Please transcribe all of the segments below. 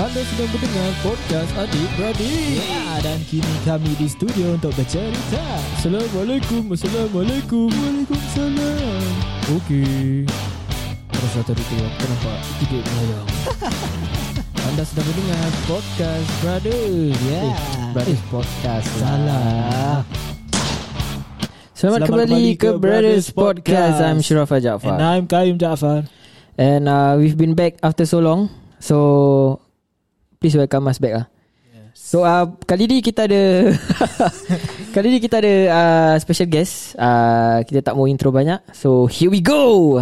Anda sedang mendengar podcast Adik Beradik. Ya, dan kini kami di studio untuk bercerita. Assalamualaikum Assalamualaikum. Waalaikumsalam. Okey. Rasa tadi tu aku nampak Tidur melayang. Anda sedang mendengar podcast Brothers Ya, Eh, Brothers podcast. Salah. Selamat, Selamat kembali, ke, Brothers Podcast. I'm Shurafa Jaafar. And I'm Kaim Jaafar. And uh, we've been back after so long. So please welcome us back ah. So uh, kali ni kita ada kali ni kita ada uh, special guest. Uh, kita tak mau intro banyak. So here we go.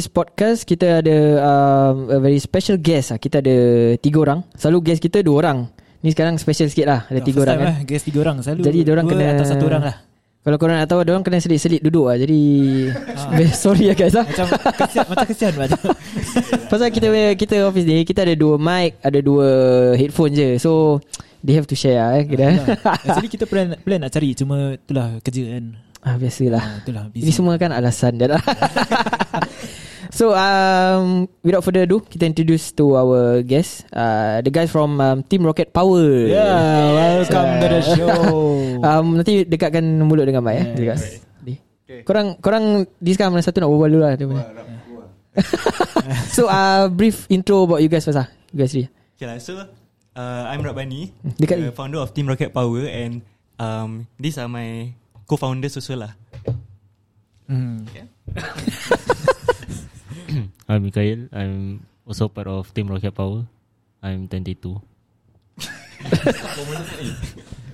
This podcast kita ada um, a very special guest. lah. Kita ada tiga orang. Selalu guest kita dua orang. Ni sekarang special sikit lah. Ada tiga orang kan. Lah, guest tiga orang selalu. Jadi diorang dua kena- atau satu orang lah. Kalau korang nak tahu, orang kena selit-selit duduk lah. Jadi, sorry ya guys lah. Macam kesian, macam kesian macam. Pasal kita kita office ni kita ada dua mic, ada dua headphone je. So they have to share lah, eh kita. Actually kita plan plan nak cari cuma itulah kerja kan. ah biasalah. Ah, itulah busy. Ini semua kan alasan dia lah. So um without further ado, kita introduce to our guest, uh, the guys from um, Team Rocket Power. Yeah, welcome to the show. Um nanti dekatkan mulut dengan mic eh. Dekat. Di. Korang korang di sekarang mana satu nak berbual dulu lah dia punya. so uh brief intro about you guys first lah. You guys three. Okay lah, so uh, I'm Rabbani, Dekat the founder of Team Rocket Power and um, these are my co-founders also lah. Hmm. I'm Mikhail. I'm also part of Team Rocket Power. I'm 22.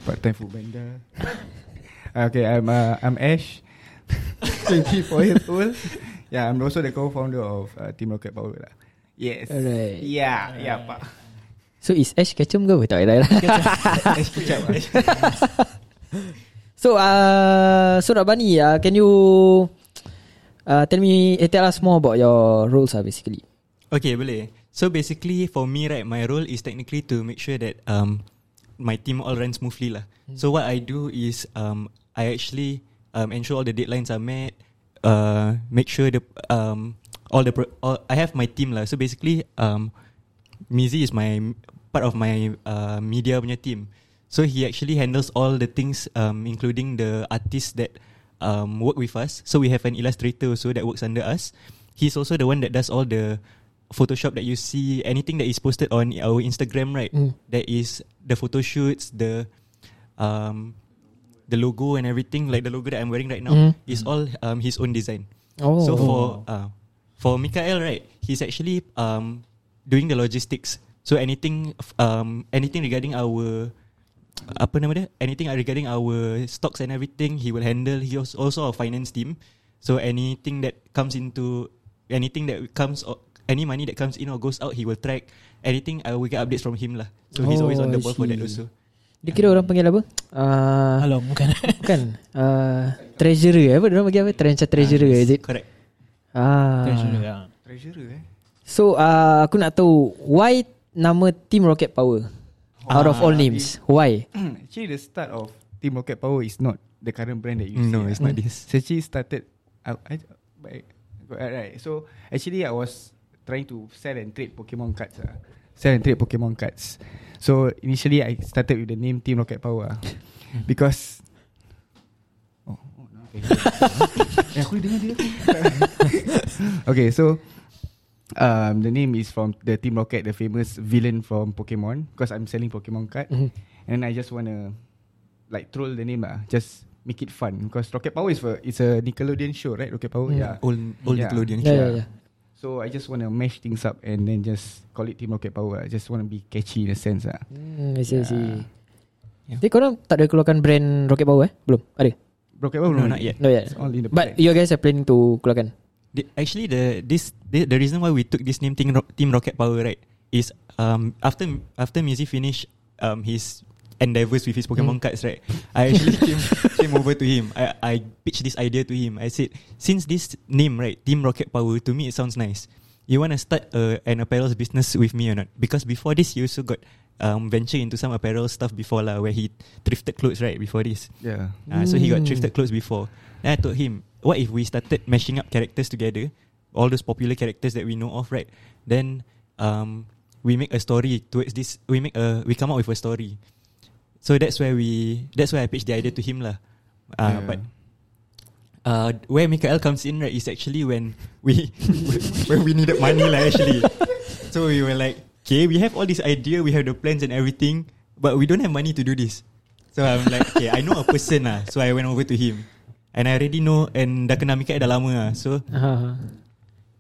Part time food vendor. okay, I'm uh, I'm Ash, 24 years old. Yeah, I'm also the co-founder of uh, Team Rocket Power lah. Yes. Alright. Yeah, yeah, pak. So is Ash Ketchum ke? Tak ada lah. Ash lah. So uh so Rabani, uh, can you uh, tell me eh, tell us more about your roles uh, basically. Okay, boleh. So basically for me right, my role is technically to make sure that um, my team all runs smoothly lah. So what I do is um, I actually um, ensure all the deadlines are met, uh, make sure the um, all the pro- all, I have my team lah. So basically um, Mizi is my part of my uh, media punya team. So he actually handles all the things, um, including the artists that um, work with us. So we have an illustrator also that works under us. He's also the one that does all the Photoshop that you see, anything that is posted on our Instagram, right? Mm. That is the photo shoots, the um, the logo and everything. Like the logo that I'm wearing right now Mm. is all um, his own design. Oh. So for uh, for Mikael, right, he's actually um doing the logistics. So anything um anything regarding our apa nama dia? Anything regarding our stocks and everything, he will handle. He was also a finance team. So anything that comes into anything that comes any money that comes in or goes out, he will track. Anything I will get updates from him lah. So he's Oh, always on the I ball for that also. Dia kira orang panggil apa? Uh, Hello, bukan. bukan. Uh, treasurer apa? Dia orang panggil apa? Trencher treasurer is it? Correct. Ah. Treasurer, ya. Treasurer eh. So uh, aku nak tahu why nama Team Rocket Power out of all names. Why? Actually, the start of Team Rocket Power is not the current brand that you see. No, ah. it's not this. It's actually started. I, I, by, right. So actually, I was trying to sell and trade Pokemon cards. Uh. Sell and trade Pokemon cards. So initially, I started with the name Team Rocket Power. ah. because oh, oh no, okay. eh, aku dengar dia. okay, so um, the name is from the Team Rocket, the famous villain from Pokemon. Because I'm selling Pokemon card, Mhm. and I just wanna like troll the name lah, just make it fun. Because Rocket Power is for it's a Nickelodeon show, right? Rocket Power, Mm. yeah. Old old Yeah. Nickelodeon Yeah, show. yeah, yeah. So I just wanna mash things up and then just call it Team Rocket Power. I just wanna be catchy in a sense lah. Hmm, I see, I see. Yeah. Tapi korang tak ada keluarkan brand Rocket Power eh? Belum? Ada? Rocket Power No, belum not yet. No yet. It's all in the But plan. you guys are planning to keluarkan? The, actually, the this the, the reason why we took this name Team, Ro- Team Rocket Power right is um after after Mizzy finished um his endeavors with his Pokemon Mm. cards right, I actually came came over to him. I I pitched this idea to him. I said, since this name right, Team Rocket Power, to me it sounds nice. You want to start a, an apparel business with me or not? Because before this, you also got um venture into some apparel stuff before lah, where he thrifted clothes right before this. yeah. Uh, So he got Mm. thrifted clothes before. Then I told him, what if we started mashing up characters together, all those popular characters that we know of, right? Then um, we make a story towards this. We make a we come up with a story. So that's where we that's where I pitched the idea to him lah. Uh, Yeah. But uh, where Mikael comes in right is actually when we when we needed money lah actually. So we were like, okay, we have all this idea, we have the plans and everything, but we don't have money to do this. So I'm like, okay, I know a person lah. So I went over to him. And I already know and dah kenal Mikael dah lama lah. So Aha.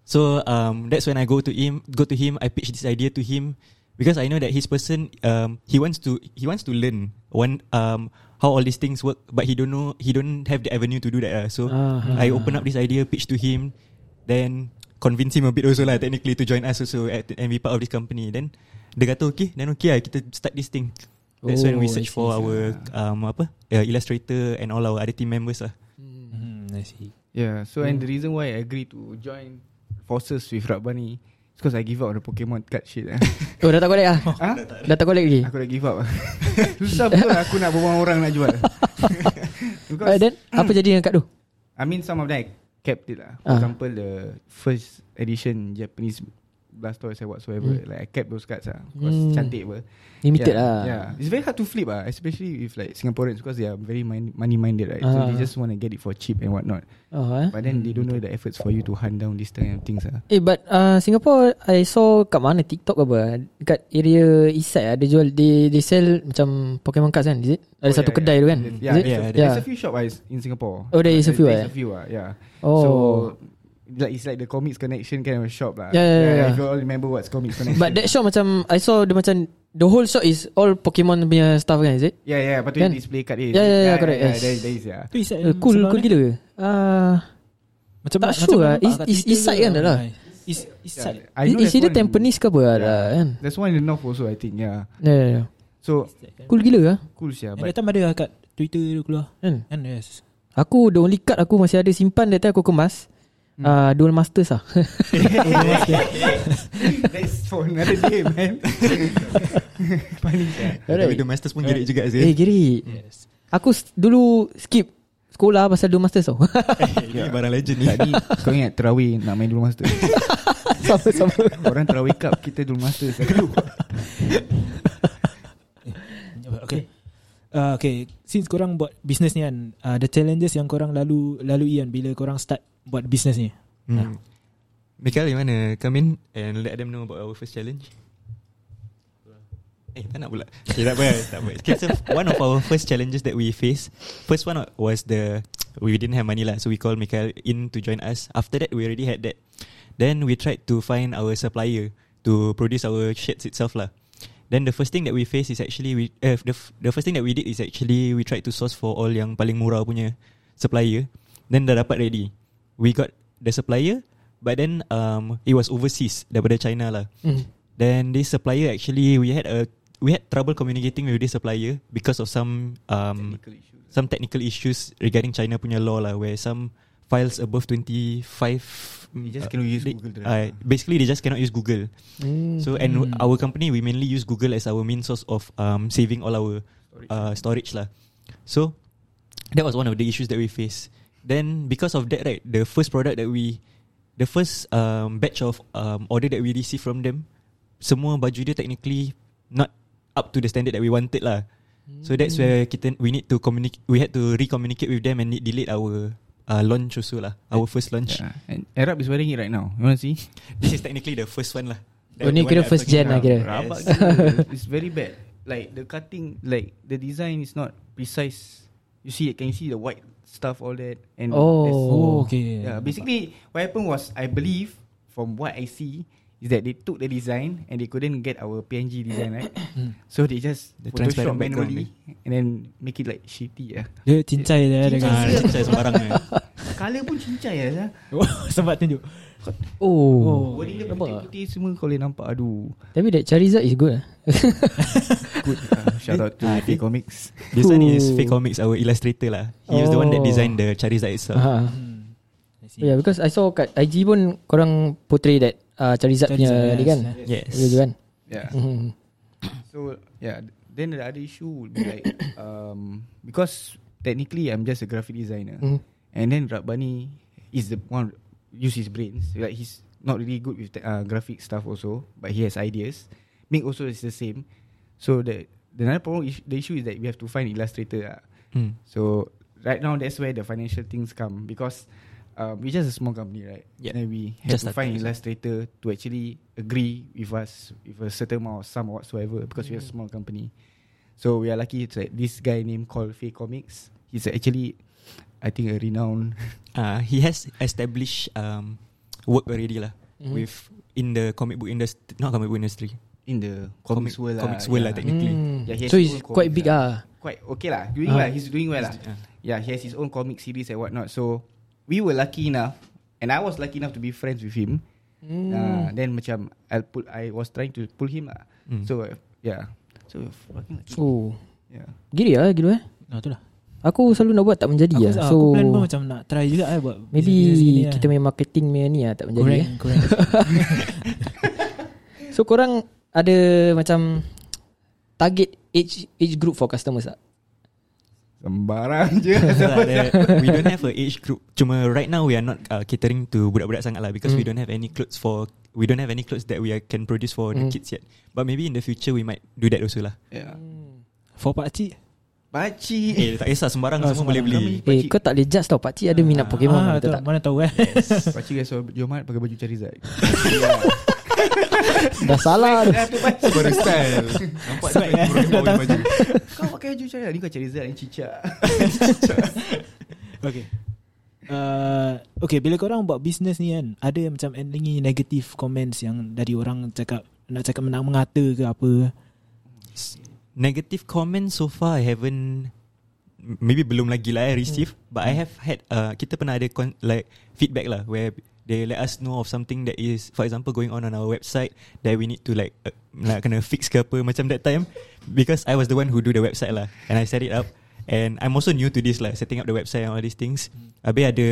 so um that's when I go to him go to him, I pitch this idea to him because I know that his person um he wants to he wants to learn one um how all these things work, but he don't know he don't have the avenue to do that. lah. So Aha. I open up this idea, pitch to him, then convince him a bit also lah technically to join us also at, and be part of this company. Then dia kata okay, then okay lah kita start this thing. That's when we Oh, search for our um apa uh, illustrator and all our other team members lah. Hmm, I see. Yeah, so and the reason why I agree to join forces with Rabbani is because I give up on the Pokemon card shit. eh. Oh dah tak collect ah? ha? Dah tak collect lagi? Aku dah give up. Susah betul lah aku nak berbual orang nak jual. Uh, because then apa jadi dengan kad tu? I mean some of them I kept it lah. For Ah. example the first edition Japanese Blastoise or whatsoever. Hmm. Like I kept those cards lah. Because Hmm. cantik apa. Limited yeah, lah. Yeah, it's very hard to flip ah, especially if like Singaporeans because they are very money minded, right? So Ah. they just want to get it for cheap and whatnot. Oh, eh? But then they don't know the efforts for you to hunt down this kind of things ah. Eh but uh, Singapore I saw kat mana TikTok apa Dekat area east side ada jual They, they sell macam Pokemon cards kan Is it? Ada Oh, satu yeah, kedai yeah. tu kan Yeah, Yeah, there- there's Yeah. a few shop ah, in Singapore. Oh, there is a few, There's eh? a few ah, yeah. Oh So like it's like the comics connection kind of shop lah. Yeah, yeah, yeah, yeah. If you all remember what's comics connection. But that shop macam I saw dia macam The whole shop is All Pokemon punya stuff kan Is it? yeah, yeah. But Kan? you display card is. Yeah, yeah, yeah, correct, Yeah, yes. there, there is yeah. Tu is Uh, cool Cool gila ke? Ah, Macam Tak sure lah. Is- is side kan dah lah? Is east side. Is there's either one in- Tampines ke apa Yeah. ada kan There's one in the north also I think yeah. yeah, yeah, yeah. So Cool gila lah cool sih Yang but datang ada kat Twitter keluar. kan Kan yes. Aku the only card aku masih ada simpan That time aku kemas Hmm. uh, Dual Masters lah that's for another day man. Funny sih. Tapi The Masters pun gerik juga Eh sih. giri Yes. Aku dulu skip sekolah pasal Dual Masters tau Ini barang legend ni. Tadi kau ingat terawih nak main dulu master. Sama-sama Orang terawih cup kita dulu master. Okay. Uh, okay, since korang buat business ni kan, uh, the challenges yang korang lalu lalui kan bila korang start buat business ni. Hmm. Mikael, you wanna come in and let them know about our first challenge? Eh, tak nak pula. Okay, tak apa. tak apa. Okay, so one of our first challenges that we faced, first one was the, we didn't have money lah, so we called Mikael in to join us. After that, we already had that. Then we tried to find our supplier to produce our shirts itself lah. Then the first thing that we faced is actually, we, uh, the, f- the first thing that we did is actually, we tried to source for all yang paling murah punya supplier. Then dah dapat ready. We got the supplier, but then um, it was overseas daripada China lah. Hmm. Then this supplier actually we had a we had trouble communicating with this supplier because of some um some technical issues regarding China punya law lah where some files above 25 You just cannot use they- Google uh, basically they just cannot use Google. Hmm. So and Hmm. our company we mainly use Google as our main source of um saving all our uh, storage lah. So that was one of the issues that we face. Then because of that, right, the first product that we, the first um, batch of um, order that we received from them, semua baju dia technically not up to the standard that we wanted lah. So that's where kita we need to communicate. We had to re-communicate with them and need delete our uh, launch also lah. Our first launch. Yeah. And Arab is wearing it right now. You want to see? This is technically the first one lah. Oh, ni kira first gen lah kira. Rabak Yes. It's very bad. Like the cutting, like the design is not precise. You see, can you see the white stuff, all that? And Oh. Oh, okay. Yeah, basically what happened was I believe from what I see is that they took the design and they couldn't get our PNG design right. so they just The Photoshop background, manually and then make it like shitty yeah. Dia cincai dia dengan Ah, cincai sembarang ni. Color pun cincai ya. Sempat tunjuk. Oh, Wording dia nampak tak? putih-putih semua kau boleh nampak aduh. Tapi that Charizard is good lah. Good. Uh, shout out to Ah, Fake Comics. This one is. Fake Comics, our illustrator lah. He was the one that Oh. designed the Charizard itself. Ha. Hmm. I see. Yeah, because I saw kat IG pun korang portray that uh, Charizard, punya ni yes, kan. Yes. Ya kan? Yeah. Mhm. So yeah, then the other issue would be like um because technically I'm just a graphic designer, Mhm. and then Rabbani is the one use his brains. Like he's not really good with the, uh, graphic stuff also, but he has ideas. Mick also is the same. So the the another problem is the issue is that we have to find illustrator. ah. Hmm. So right now that's where the financial things come because um, we're just a small company, right? Yeah. Then we have Just to find starting. illustrator to actually agree with us with a certain amount of sum or whatsoever because we're a Mm. small company. So we are lucky it's like this guy named called Fake Comics. He's actually I think a renowned Uh, he has established um, work already lah Mhm. with in the comic book industry, not comic book industry, in the comics world comics lah. world yeah. lah technically. Hmm. Yeah, he has So he's quite comics big ah. Quite okay lah. Doing Ah. well. He's doing well lah. Uh, Yeah, he has his own comic series and whatnot. So we were lucky enough, and I was lucky enough to be friends with him. Hmm. Uh, then macam I pull, I was trying to pull him lah. mm. So uh, yeah, so we're fucking lucky. Oh. yeah. Giri lah gitu eh. Ah, tu lah. Aku selalu nak buat tak menjadi Aku, lah. aku So plan pun macam nak try juga eh buat maybe business gini lah. kita main marketing punya ni lah tak menjadi Correct, eh. correct. So korang ada macam target age age group for customers tak? Sembarang je. We don't have a age group. Cuma right now we are not uh, catering to budak-budak sangat lah because we Mm. don't have any clothes for we don't have any clothes that we are, can produce for the Mm. kids yet. But maybe in the future we might do that also lah. yeah. For pakcik Pakcik. Eh tak kisah sembarang Oh, semua boleh sembarang. beli. Kami- Eh kau tak boleh judge tau Pakcik ada minat Pokemon ah, tak? Mana tahu eh Pakcik guys so Jomat pakai baju Charizard. Dah salah tu. Baru style. Nampak eh? tak Tak tahu. baju. Kau pakai baju Charizard ni kau Charizard ni cicak. Okay Uh, okay bila korang buat business ni kan Ada macam any negative comments Yang dari orang cakap Nak cakap menang mengata ke apa Negative comments so far I haven't maybe belum lagi lah I receive but I have had uh, kita pernah ada con- like feedback lah where they let us know of something that is for example going on on our website that we need to like uh, nak kena fix ke apa macam that time. Because I was the one who do the website lah and I set it up. And I'm also new to this lah setting up the website and all these things. Habis ada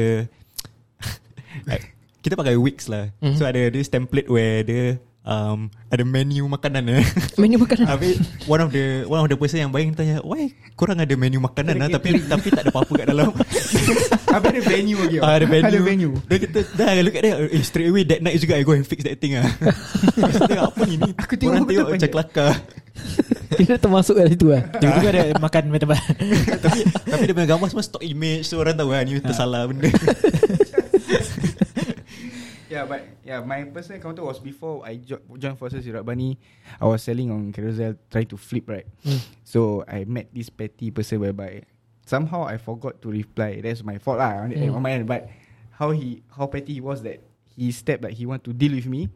kita pakai Wix lah. Mhm. so ada this template where dia um, ada menu makanan eh Menu makanan. Habis one of the one of the person yang buying tanya, "Why korang ada menu makanan lah tapi tapi tak ada apa-apa kat dalam?" Habis ada venue lagi. Ah, ada venue. Ada venue. Dia kata, "Dah look at that. Eh, straight away that night juga I go and fix that thing ah." Dia, apa ni ni? Aku tengok Orang betul tengok banyak. macam kelakar. Kita termasuk kat situ lah. Tiba-tiba ada makan tempat tapi tapi dia punya gambar semua stock image so orang tahu ah ni tersalah benda. Yeah, but yeah, my personal encounter was before I jo- joined forces with Rabbani. I was selling on Carousel, trying to flip, right? Hmm. So I met this petty person whereby somehow I forgot to reply. That's my fault lah on, Hmm. on my end. But how he how petty he was that he stepped like he want to deal with me,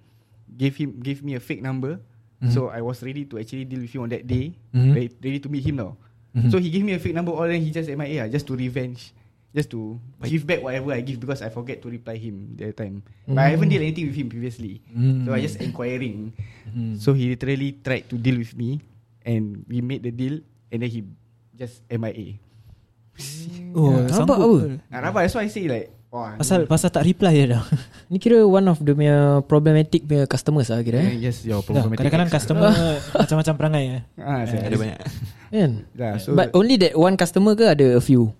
gave him gave me a fake number. Mhm. So I was ready to actually deal with him on that day, Mhm. ready, ready to meet him now. Mhm. So he gave me a fake number, all then he just MIA, ah, just to revenge, just to But- give back whatever I give because I forget to reply him that time. Mm. But I haven't did anything with him previously, Mm. so I just inquiring. Hmm. So he literally tried to deal with me, and we made the deal, and then he just MIA. Oh, Ya, sanggup nampak apa? Nah, nampak? That's why I say like, wah. Pasal pasal tak reply je dah. Ni kira one of the punya problematic punya customers lah kira eh. Yes, your problematic. Kadang-kadang customer macam-macam perangai eh. Ah, saya- Ada banyak. Kan? Dah, so But only that one customer ke ada a few?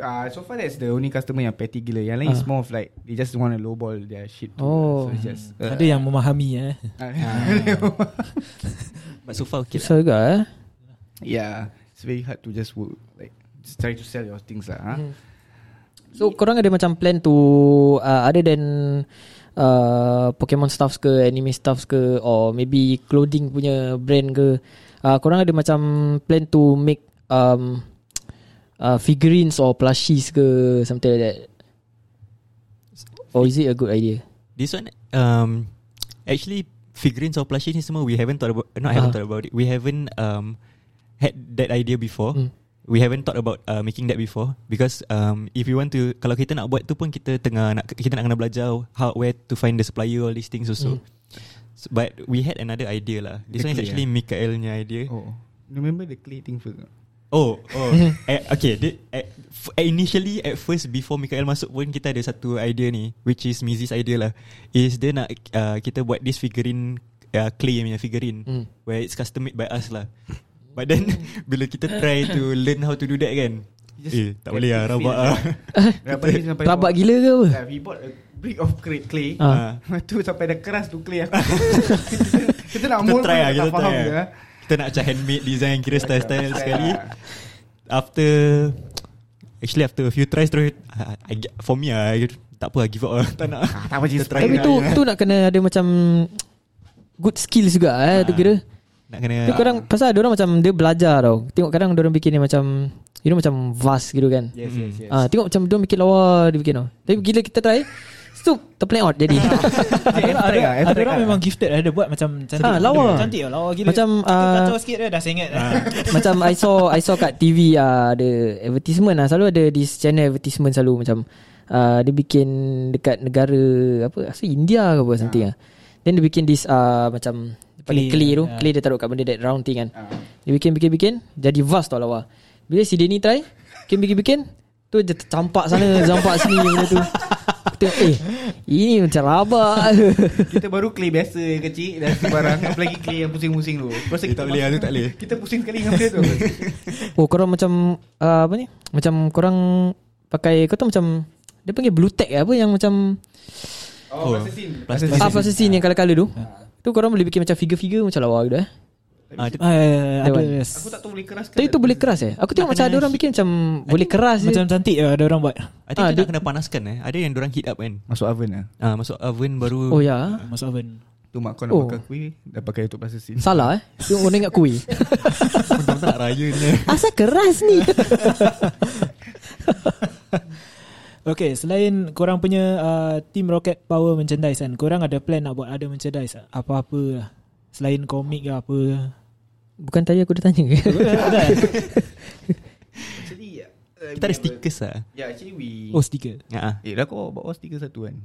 Uh, so far that's the only customer yang petty gila. Yang lain is Ah. more of like they just want to lowball their shit. too. Oh. so it's just uh, Ada yang memahami eh. Ah. But so far okay. lah. Susah juga eh. Yeah. it's very hard to just work like just try to sell your things lah. Huh? Hmm. So korang ada macam plan to uh, Other than uh, Pokemon stuffs ke Anime stuffs ke Or maybe clothing punya brand ke uh, Korang ada macam Plan to make um, uh, Figurines or plushies ke Something like that Or is it a good idea This one um actually figurines or plushies ni semua we haven't thought about not haven't Ah. thought about it. We haven't um had that idea before. Hmm. We haven't thought about uh, making that before because um if you want to kalau kita nak buat tu pun kita tengah nak kita nak kena belajar how where to find the supplier all these things also. Hmm. So, but we had another idea lah. This The one is actually Mikaelnya idea. Oh, remember the clay thing first? Oh, oh. eh, okay. The, eh, f- eh, initially at first before Mikael masuk pun kita ada satu idea ni, which is Mizi's idea lah. Is dia nak uh, kita buat this figurine uh, clay punya figurine Hmm. where it's custom made by us lah. But then bila kita try to learn how to do that kan, Just eh tak boleh lah rabak feel ah. Rabak gila ke apa Yeah, we bought a brick of clay. clay. Ah. Lepas tu sampai dah keras tu clay aku. kita nak Kita try pun lah, tak kita faham lah. Kita nak macam handmade design kira style-style sekali. Ah. After Actually after a few tries terus I, I, For me I, Tak apa give up lah Tak nak Ah, tak apa Kita try Tapi lah. tu tu nak kena ada macam Good skills juga eh Tu Ah. kira Nak kena Tu korang Pasal ada orang macam Dia belajar tau Tengok kadang orang bikin dia macam You know macam vast gitu kan Yes, yes, yes. Ah, Tengok macam dia bikin lawa Dia bikin tau Tapi gila kita try So terplan out jadi. Ada, ada, lah, orang lah. memang gifted Ada buat macam cantik. Ah, lawa. Cantik lah lawa gila. Macam, Kita ah, kacau sikit dah Dah saya ingat Macam I saw I saw kat TV uh, Ada advertisement lah. Selalu ada this channel advertisement selalu Macam uh, Dia bikin Dekat negara Apa Asal India ke apa something lah. Then dia bikin this uh, Macam Clay, Clay, tu. ah. Clay dia taruh kat benda That round thing kan. Ah. Dia bikin-bikin-bikin Jadi vast tau lawa. Bila si Denny try Bikin-bikin-bikin Tu dia tercampak sana Campak sini benda tu. Aku Tengok eh Ini macam rabak Kita baru clay biasa yang kecil Dan sembarang Apalagi clay yang pusing-pusing tu? Rasa Eh, tak boleh lah, tu tak boleh. Kita pusing sekali dengan benda tu. Oh korang macam uh, Apa ni? Macam korang Pakai Kau tahu macam Dia panggil blue tag ke apa Yang macam Oh, Oh, plasticine. plasticine. Ah plasticine yang colour-colour tu. Tu korang boleh bikin macam figure-figure Macam lawa gitu eh Ah, Ah, That Ada one. Aku tak tahu boleh keras ke Tapi tu boleh keras eh Aku tengok macam ada orang bikin macam Boleh keras je Macam cantik lah Ada orang buat I think Ah, tu dia- nak kena panaskan eh. Ada yang orang heat up kan. Masuk oven lah Ah masuk oven baru. Oh ya Masuk oven Tu mak kau nak Oh. bakar kuih Dah pakai untuk plasticine Salah eh Tengok orang ingat kuih Betul-betul nak raya ni. Asal keras ni Okay selain korang punya uh, Team Rocket Power merchandise kan Korang ada plan nak buat ada merchandise tak? Apa-apa lah Selain komik ke apa Bukan tadi aku dah tanya ke Ada Actually uh, Kita ada stickers lah. Ya actually we Oh stiker Ya. ah. Eh dah kau bawa stiker satu kan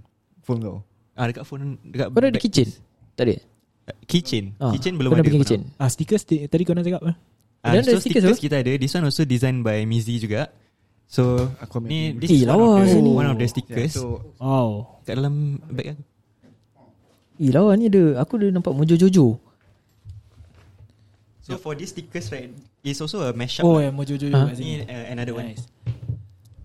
Phone kau Ah dekat phone dekat Kau dah ada bag- kitchen Tak ada Kitchen. Ah, Kitchen belum kau ada. for kitchen. Ah stiker sti- Tadi korang cakap apa? Ah, Ada so stickers stickers apa? kita ada. This one also designed by Mizi juga. So Aku ni this Eh, is one of the, one of the Yeah, stickers. so Oh kat dalam bag aku. Eh lawa ni ada Aku ada nampak Mojo Jojo So for these stickers right, it's also a mashup. Oh lah. yang mojo jojo Ah. kat Ni sini uh, another one. Nice.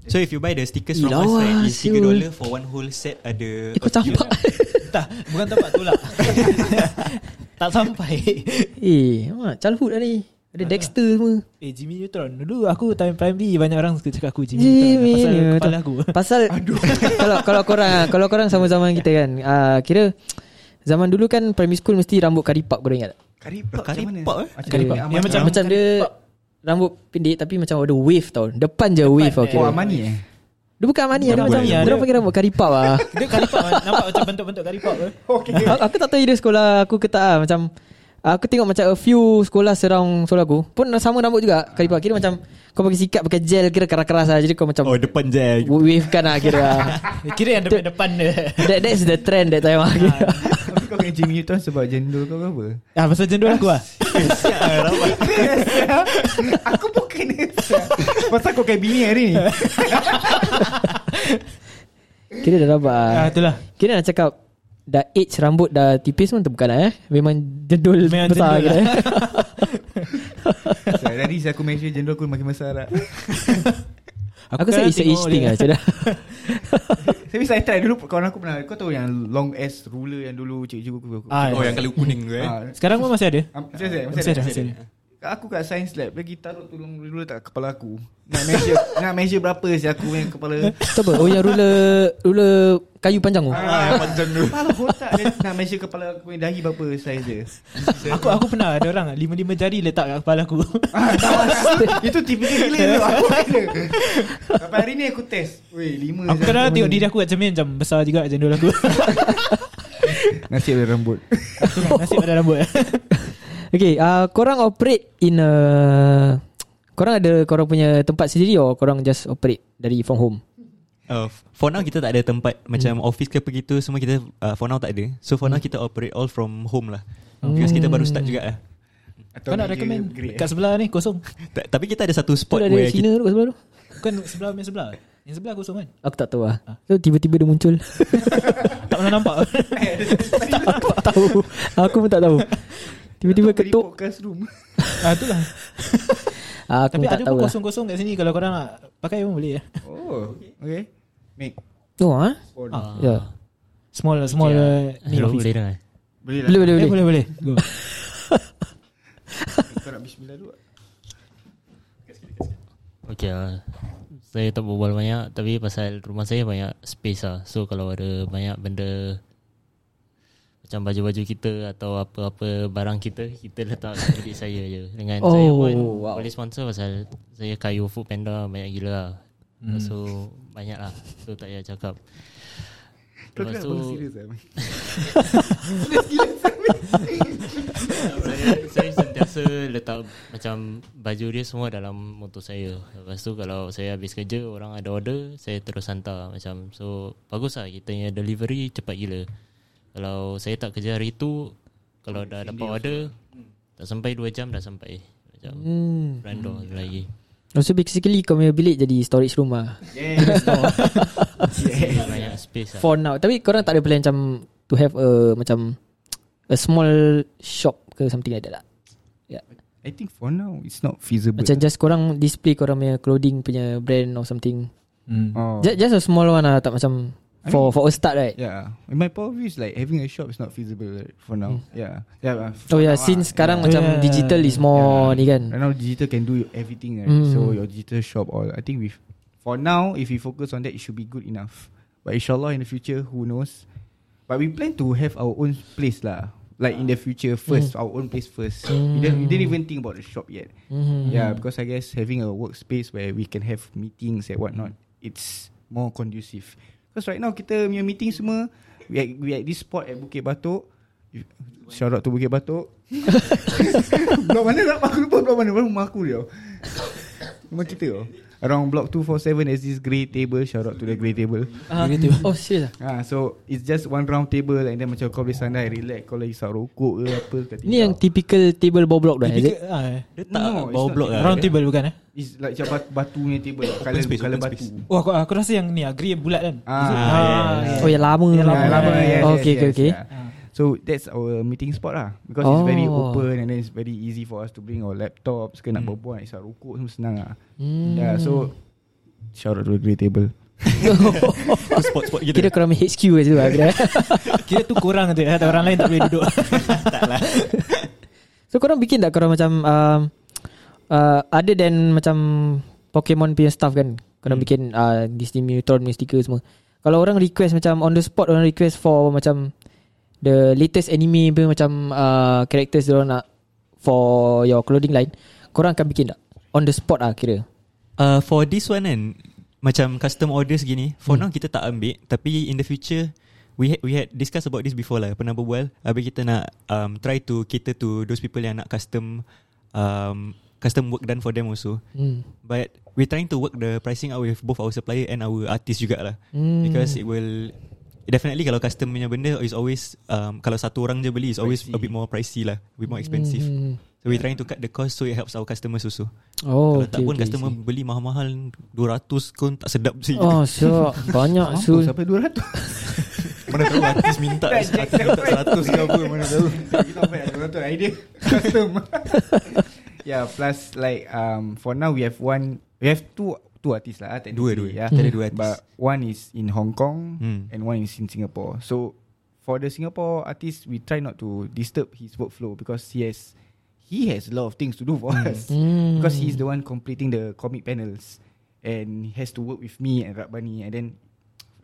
So if you buy the stickers Eh, from us lawa, right, it's siul. $3 for one whole set ada Eh kau campak Tak Bukan tempat tu lah Tak sampai Eh mak, Childhood lah ni Ada Dexter semua Eh Jimmy Neutron Dulu aku time primary Banyak orang suka cakap aku Jimmy, Jimmy Neutron Pasal Neutron. kepala aku Pasal kalau kalau korang kalau korang sama zaman kita kan uh, kira zaman dulu kan primary school mesti rambut karipak korang ingat tak? Karipak Karipak, macam mana? eh? Macam Karipak. Amat Yang macam- macam dia rambut pendek tapi macam ada wave tau. Depan je wave tau eh. kira. Oh Amani eh Dia bukan Amani Dia macam Dia ada- panggil rambut karipap lah Dia karipak Nampak macam bentuk-bentuk karipak ke Okay aku, tak tahu dia sekolah Aku ke tak lah Macam Aku tengok macam a few sekolah surround sekolah aku Pun sama rambut juga Karipap Kira macam Kau pakai sikat pakai gel Kira keras-keras lah Jadi kau macam Oh depan je. Wave kan lah kira lah. Kira yang depan-depan dia That, That's the trend that time lah kira. Kau kena Jimmy Neutron sebab jendol kau ke apa? Ah pasal jendol aku lah Aku pun kena Pasal kau kayak bini hari ni. Kira dah dapat lah Ah itulah. Kira nak cakap Dah age rambut dah tipis pun tu bukan lah eh? Memang jendul Memang besar jendul kira lah. eh. Tadi saya aku measure jendol aku makin besar lah Aku rasa it's a age thing lah Macam dah Tapi saya try dulu Kawan aku pernah Kau tahu yang long ass ruler Yang dulu cikgu-cikgu aku Ah, Oh yang kalau kuning tu eh. Ah, Sekarang pun masih ada? Ah, Masih ada Masih ada. masih ada Aku kat science lab Lagi taruh tolong dulu tak kepala aku. Nak measure Nak measure berapa sih aku punya kepala. Apa? Oh yang ruler Ruler kayu panjang tu? Ah, panjang tu. Kepala kotak dia Nak measure kepala aku punya dahi berapa size dia. Aku aku pernah ada orang lima-lima jari letak kat kepala aku. ah, tak, Itu tipikal gila tu. Aku ada Sampai hari ni aku test. Weh lima aku kadang tengok diri aku kat cermin macam besar juga jendul aku. Nasib ada rambut. Nasib ada rambut. Okay uh, Korang operate in a Korang ada korang punya tempat sendiri Or korang just operate Dari from home Uh, for now kita tak ada tempat macam office ke apa gitu semua kita uh, for now tak ada. So for now kita operate all from home lah. Because kita baru start juga lah. Kau nak recommend grade, kat sebelah ni kosong. Ta- Tapi kita ada satu Tu spot ada where sini tu kat sebelah tu Bukan sebelah main sebelah. Yang sebelah kosong kan? Aku tak tahu lah So tiba-tiba dia muncul Tak pernah nampak. Aku tak tahu Aku pun tak tahu Tiba-tiba ketuk. podcast room. Ah itulah. Aku Tapi tak ada tahu pun lah. kosong-kosong kat sini. Kalau korang nak pakai pun boleh ya. Oh Okay. Make Oh ha? phone Ah. Ya. Small small uh, ni Hello, office. boleh dengar? Boleh lah. Boleh boleh Eh, boleh. boleh boleh. Go. Kau nak bismillah dulu Okay lah Saya tak berbual banyak Tapi pasal rumah saya banyak space lah So kalau ada banyak benda Macam baju-baju kita Atau apa-apa barang kita Kita letak kat bilik saya je Dengan Oh, saya pun wow. Boleh sponsor pasal Saya kayu food panda Banyak gila lah Hmm. So banyak lah So tak payah cakap Kau Lepas kenapa tu bang serius lah Mike? saya, saya sentiasa letak macam baju dia semua dalam motor saya. Lepas tu kalau saya habis kerja orang ada order, saya terus hantar macam so bagus lah kita punya delivery cepat gila. Kalau saya tak kerja hari tu kalau dah dapat order tak sampai 2 jam dah sampai. Macam Hmm random lagi. Oh, So basically kau punya bilik jadi storage room lah Yes Yeah. Banyak space lah. For now Tapi korang tak ada plan macam To have a Macam A small shop ke something like that lah I think for now It's not feasible Macam just korang display korang punya clothing punya brand or something Hmm. oh. just, just a small one lah Tak macam For for a start right? Yeah. In my point of view is like Having a shop is not feasible right, For now. Yeah. Yeah Oh for yeah now Since ah. sekarang yeah. macam Yeah. Digital is more Yeah. ni kan? Right now digital can do everything right? Mm. So your digital shop all I think with For now If we focus on that It should be good enough. But inshallah in the future Who knows? But we plan to have our own place lah. Like in the future First Our own place first. We, didn't, we didn't even think about the shop yet. Mhm. Yeah because I guess Having a workspace Where we can have meetings And whatnot It's more conducive Because right now Kita punya meeting semua We at, we at this spot At Bukit Batok. Shout out to Bukit Batok. Blok mana? Tak Aku lupa blok mana. Rumah aku dia. Rumah kita. tau Around block 247 There's this grey table Shout out to the grey table Ah, Oh serius lah Ah, So it's just one round table And then macam kau boleh sandai Relax Kau lagi isap rokok ke apa kat Ni yang typical table bawah block dah is it? Typical, ah, eh. Dia tak No, bawah blok lah. round table bukan eh? It's like macam batu, batu punya table Color, space, color batu space. Oh aku, aku rasa yang ni yang bulat kan. Ah, it? yeah, yeah. Oh yang lama Yang Yeah, lama. lama, yes, Oh, yes, okay, yes, okay, okay. yeah. So that's our meeting spot lah Because it's very Oh. open And then it's very easy for us to bring our laptops Ke nak Hmm. berbual Nak isap rokok Semua senang lah Hmm. Yeah so Shout out to the grey table Spot-spot gitu. Kira korang HQ kat situ lah kira. Kira tu kurang tu ada orang lain tak boleh duduk. So korang bikin tak korang macam um, uh, Other than macam Pokemon punya stuff kan Korang Hmm. bikin uh, Disney punya sticker semua Kalau orang request macam On the spot Orang request for macam The latest anime punya macam uh, Characters orang nak For your clothing line Korang akan bikin tak? On the spot lah kira Uh, for this one kan Macam custom orders gini For Hmm. now kita tak ambil Tapi in the future We had, we had discuss about this before lah Pernah berbual Habis kita nak um, Try to cater to Those people yang nak custom um, Custom work done for them also hmm. But We're trying to work the pricing out With both our supplier And our artist jugalah Hmm. Because it will Definitely kalau custom punya benda Is always um, Kalau satu orang je beli Is always Pricey. a bit more pricey lah A bit more expensive. Hmm. So we're trying to cut the cost So it helps our customers also Oh Kalau tak okay, pun okay, customer see. beli mahal-mahal 200 pun tak sedap sih. Oh sure Banyak Sul? sampai 200 Mana tahu artis minta Artis minta 100 ke apa Mana tahu. Kita apa ya 200 idea. Custom. Yeah plus like um, For now we have one We have two Two artists lah Dua, dua. yeah. Kita ada dua artis. But one is in Hong Kong Hmm. And one is in Singapore So For the Singapore artist We try not to Disturb his workflow Because he has he has a lot of things to do for us Hmm. because he's the one completing the comic panels, and he has to work with me and Rabani, and then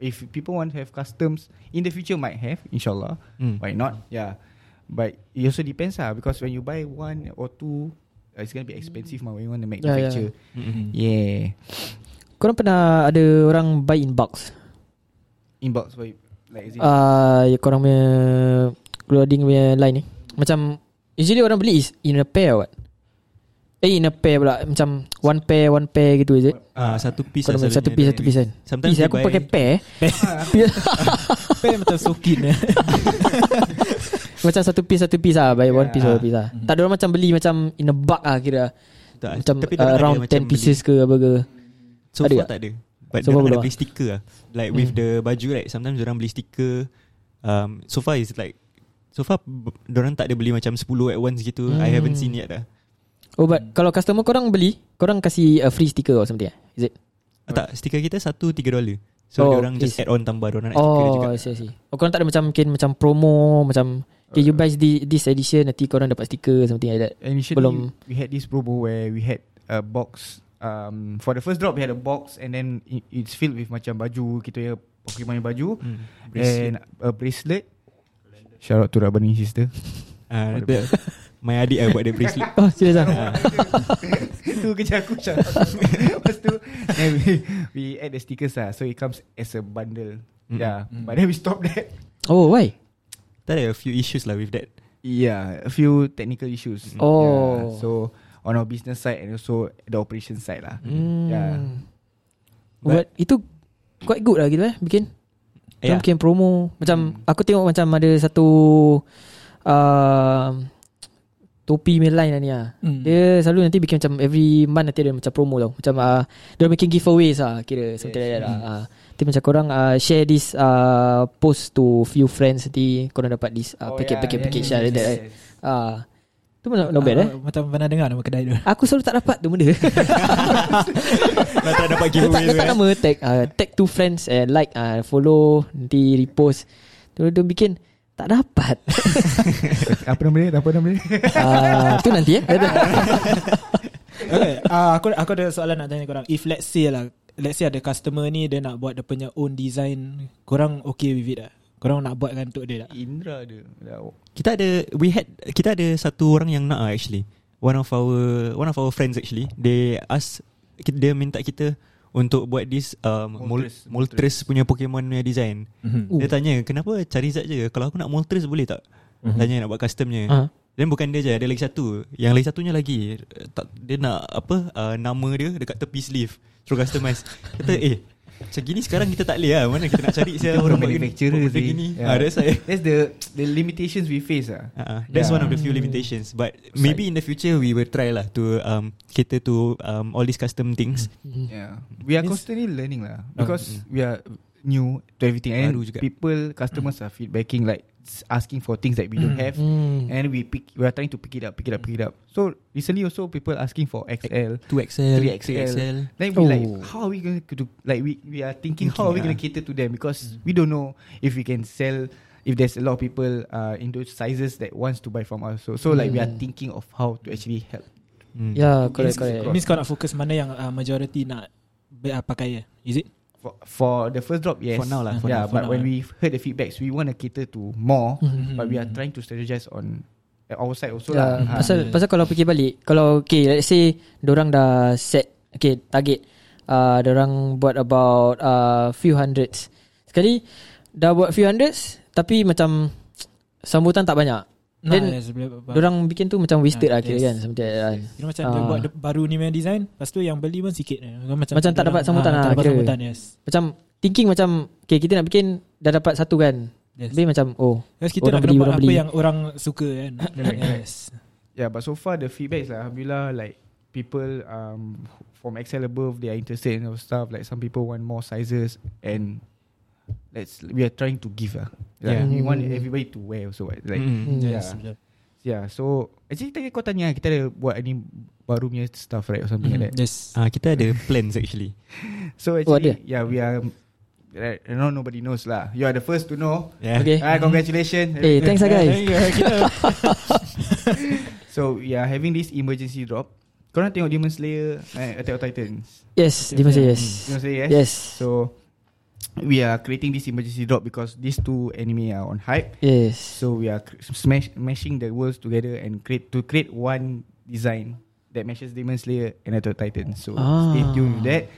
if people want to have customs in the future, might have, inshallah. Mm. Why not? Yeah, but it also depends ah because when you buy one or two, it's gonna be expensive mah when you want to Yeah, yeah. manufacture. Mm-mm. Yeah, Korang pernah ada orang buy in box? inbox why like is it? Ah, uh, korang punya clothing punya line ni. Macam usually orang beli is in a pair or what? Eh in a pair pula Macam one pair one pair gitu is it? Ah, satu piece Korang lah satu piece satu piece kan Sometimes Piece aku buy- pakai pair Pen macam sokin eh. Macam satu piece satu piece lah Buy one Yeah. piece one piece lah Tak ada orang macam beli Macam in a bulk lah kira Tak, Macam tapi uh, around macam 10 pieces ke apa ke So Ada far tak? tak ada But So ada ah? beli sticker lah Like with Hmm. the baju right Sometimes orang beli sticker um, So far is like So far Diorang tak ada beli macam 10 at once gitu I Hmm. haven't seen yet dah Oh but Kalau customer korang beli Korang kasih a free sticker or something eh? Is it? ah, Tak sticker kita satu tiga dolar So Oh, oh, orang just is- add on tambah Diorang nak sticker juga Oh I see, I see. Oh korang tak ada macam Mungkin macam promo Macam Okay you buy this, this edition Nanti korang dapat sticker Something like that Initially, belum- we had this promo where we had a box. Um, for the first drop, we had a box, and then it, it's filled with macam baju kita ya Pokemon punya baju hmm. and a bracelet. Shout out to Rabani sister. uh, the, My adik lah buat dia bracelet Oh serius lah Ah. tu kerja aku shout out. Lepas tu, then we, we add the stickers lah, so it comes as a bundle. Mm. Yeah, Mm. but then we stop that. Oh why? Tak ada a few issues lah with that Yeah, a few technical issues. Oh. Yeah, so on our business side and also the operation side lah. Hmm. Yeah. But, itu quite good lah gitu eh bikin. Yeah. yeah. bikin promo macam Hmm. aku tengok macam ada satu uh, topi punya line lah ni lah. Hmm. Dia selalu nanti bikin macam every month nanti ada macam promo tau. Macam uh, dia bikin giveaways lah kira something like that lah. Uh, nanti macam korang uh, share this uh, post to few friends nanti korang dapat this uh, Oh, packet yeah, packet yeah, packet yeah, share yes, that. yes. eh. Ah. Tu not, not bad eh. Ah, Macam pernah dengar nama kedai tu. Aku selalu tak dapat tu benda. Tak dapat letak, giveaway letak tu, eh. nama tag uh, tag two friends and like uh, follow nanti repost. Tu tu bikin tak dapat. Apa nama dia? Apa nama dia? Ah, tu nanti eh. okay. Uh, aku aku ada soalan nak tanya korang. If let's say lah, let's say ada customer ni dia nak buat dia punya own design, korang okay with it tak? Korang nak buatkan untuk dia tak? Indra ada. Kita ada we had kita ada satu orang yang nak ah, actually. One of our one of our friends actually. They ask kita- dia minta kita untuk buat this um, Moltres, Moltres, Moltres punya Pokemon punya design. Mm-hmm. Dia tanya kenapa Charizard je? Kalau aku nak Moltres boleh tak? Mhm. Tanya nak buat customnya Ah. Dan bukan dia je Ada lagi satu. Yang lagi satunya lagi. Tak, Dia nak apa uh, Nama dia Dekat tepi sleeve. Suruh customize. Kata eh Macam gini sekarang kita tak boleh lah Mana kita nak cari Kita siapa orang manufacturer benda sih. gini Yeah. ah, That's why That's the the limitations we face ah. Uh, that's Yeah. one of the few limitations. But maybe in the future we will try lah to um, cater to um, all these custom things. Yeah. We are constantly learning lah Oh, because mm. we are new to everything and Baru juga. people customers are feedbacking like asking for things that we don't have Hmm. and we pick we are trying to pick it up pick it up pick it up. So recently also people asking for XL 2XL, 3XL. Then we like Oh. how are we going to do like we we are thinking, how are we Thinking, going to cater to them because we don't know if we can sell if there's a lot of people uh, in those sizes that wants to buy from us. So so like we are Mm. thinking of how to actually help. Mm. Ya, correct, correct. Means kau nak fokus mana yang uh, majority nak be- uh, pakai ya? Is it? For, for the first drop, yes. For now lah, for yeah, now, but now, when eh. we heard the feedbacks, we want to cater to more, Mhm. but we are trying to strategize on uh, our side also Ya, lah. Ah. pasal pasal kalau fikir balik, kalau okay, let's say orang dah set okay target uh, orang buat about uh, few hundreds. Sekali dah buat few hundreds tapi macam sambutan tak banyak. Then Nah, yes, orang bikin tu macam wasted Ah, lah kira yes. kan something like that kan. Macam dia Ah. buat de- baru ni punya design Lepas tu yang beli pun sikit. Macam, Macam tak dapat sambutan ah, lah, Tak dapat kira. sambutan yes Macam thinking macam okay kita nak bikin dah dapat satu kan. Yes. Tapi macam oh Yes, kita Orang nak kena beli, buat orang apa beli. yang orang suka kan Yes Yeah, but so far the feedbacks lah, alhamdulillah, like people um from XL above, they are interested in our stuff. Like some people want more sizes, and let's we are trying to give lah. Yeah. Yeah, we want Mm. everybody to wear also. Right? Like, Mm. Hmm. Yeah. Yes yeah. So actually tadi kau tanya kita ada buat any baru punya stuff right or something like that. Yes Ah, kita ada plans actually. So Oh, actually, yeah, we are. Right, no, nobody knows lah. You are the first to know. Yeah. okay. Ah, congratulations. Eh, thanks lah guys. So we are having this emergency drop. Korang tengok Demon Slayer eh, Attack on Titans. Yes, Demon Slayer, yes. Demon Slayer yes. Yes. So we are creating this emergency drop because these two anime are on hype. Yes. So we are cr- smash mashing the worlds together and create to create one design that matches Demon Slayer and Attack Titan. So Ah. stay tuned with that.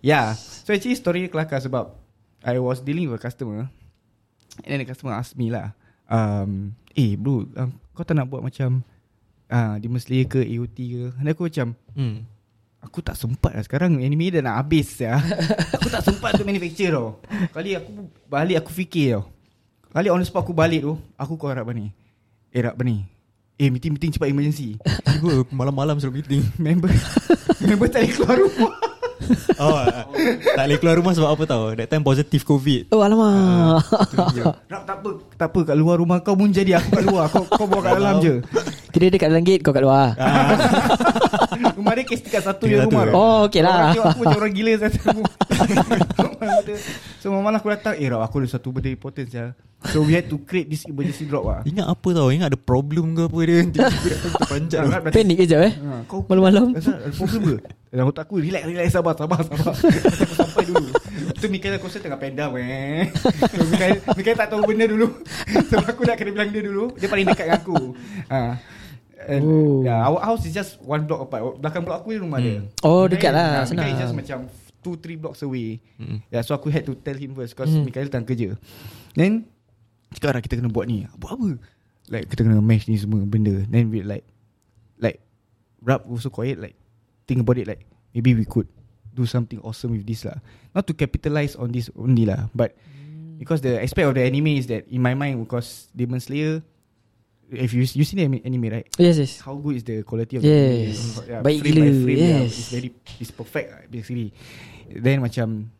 Yeah. So actually story kelakar sebab I was dealing with a customer and then the customer asked me lah, um, eh bro, um, kau tak nak buat macam uh, Demon Slayer ke AOT ke? Dan aku macam, Hmm. Aku tak sempat lah Sekarang anime dah nak habis ya. Aku tak sempat untuk manufacture tau. Kali aku balik aku fikir tau. Kali on the spot aku balik tu Aku call Rab ni? Eh Rab ni? Eh meeting-meeting cepat emergency. Tiba malam-malam suruh meeting. Member Member tak boleh keluar rumah. Oh, ah, tak boleh keluar rumah sebab apa tahu? That time positive COVID. Oh alamak. Rab tak apa Tak apa. Kat luar rumah kau pun jadi. Aku kat luar. Kau, kau bawa kat dalam je. Kira dia kat dalam gate kau kat luar. Rumah dia kes tingkat satu je rumah. Oh, okey lah. Orang tengok aku macam orang gila satu. so malam aku datang Eh Rab aku ada satu benda important saya. So we had to create this emergency drop lah Ingat apa tau? Ingat ada problem ke apa dia? Terpanjat. Rab dah Panik kejap eh. Ha, kau Malam-malam. Ada problem ke? Dalam otak aku Relax relax sabar sabar sabar Aku sampai dulu Tu Mikael aku rasa tengah penda weh Mikael, Mikael tak tahu benda dulu Sebab aku nak kena bilang dia dulu Dia paling dekat dengan aku ha. And, Oh. yeah, Our house is just One block apart Belakang blok aku ni rumah dia Oh, dekat lah, ha, senang. Mikael is just macam Two three blocks away Hmm. Yeah, so aku had to tell him first Because Hmm. Mikael tengah kerja Then Sekarang kita kena buat ni Buat apa? Like kita kena mesh ni semua benda Then we like Like Rap also quiet Like Think about it like Maybe we could Do something awesome with this lah Not to capitalize on this only lah But Because the aspect of the anime is that In my mind Because Demon Slayer If you you seen the anime- right Yes, yes. How good is the quality of the Yes. anime yeah, Baik frame gila, by frame, yeah, yes. It's very It's perfect basically Then macam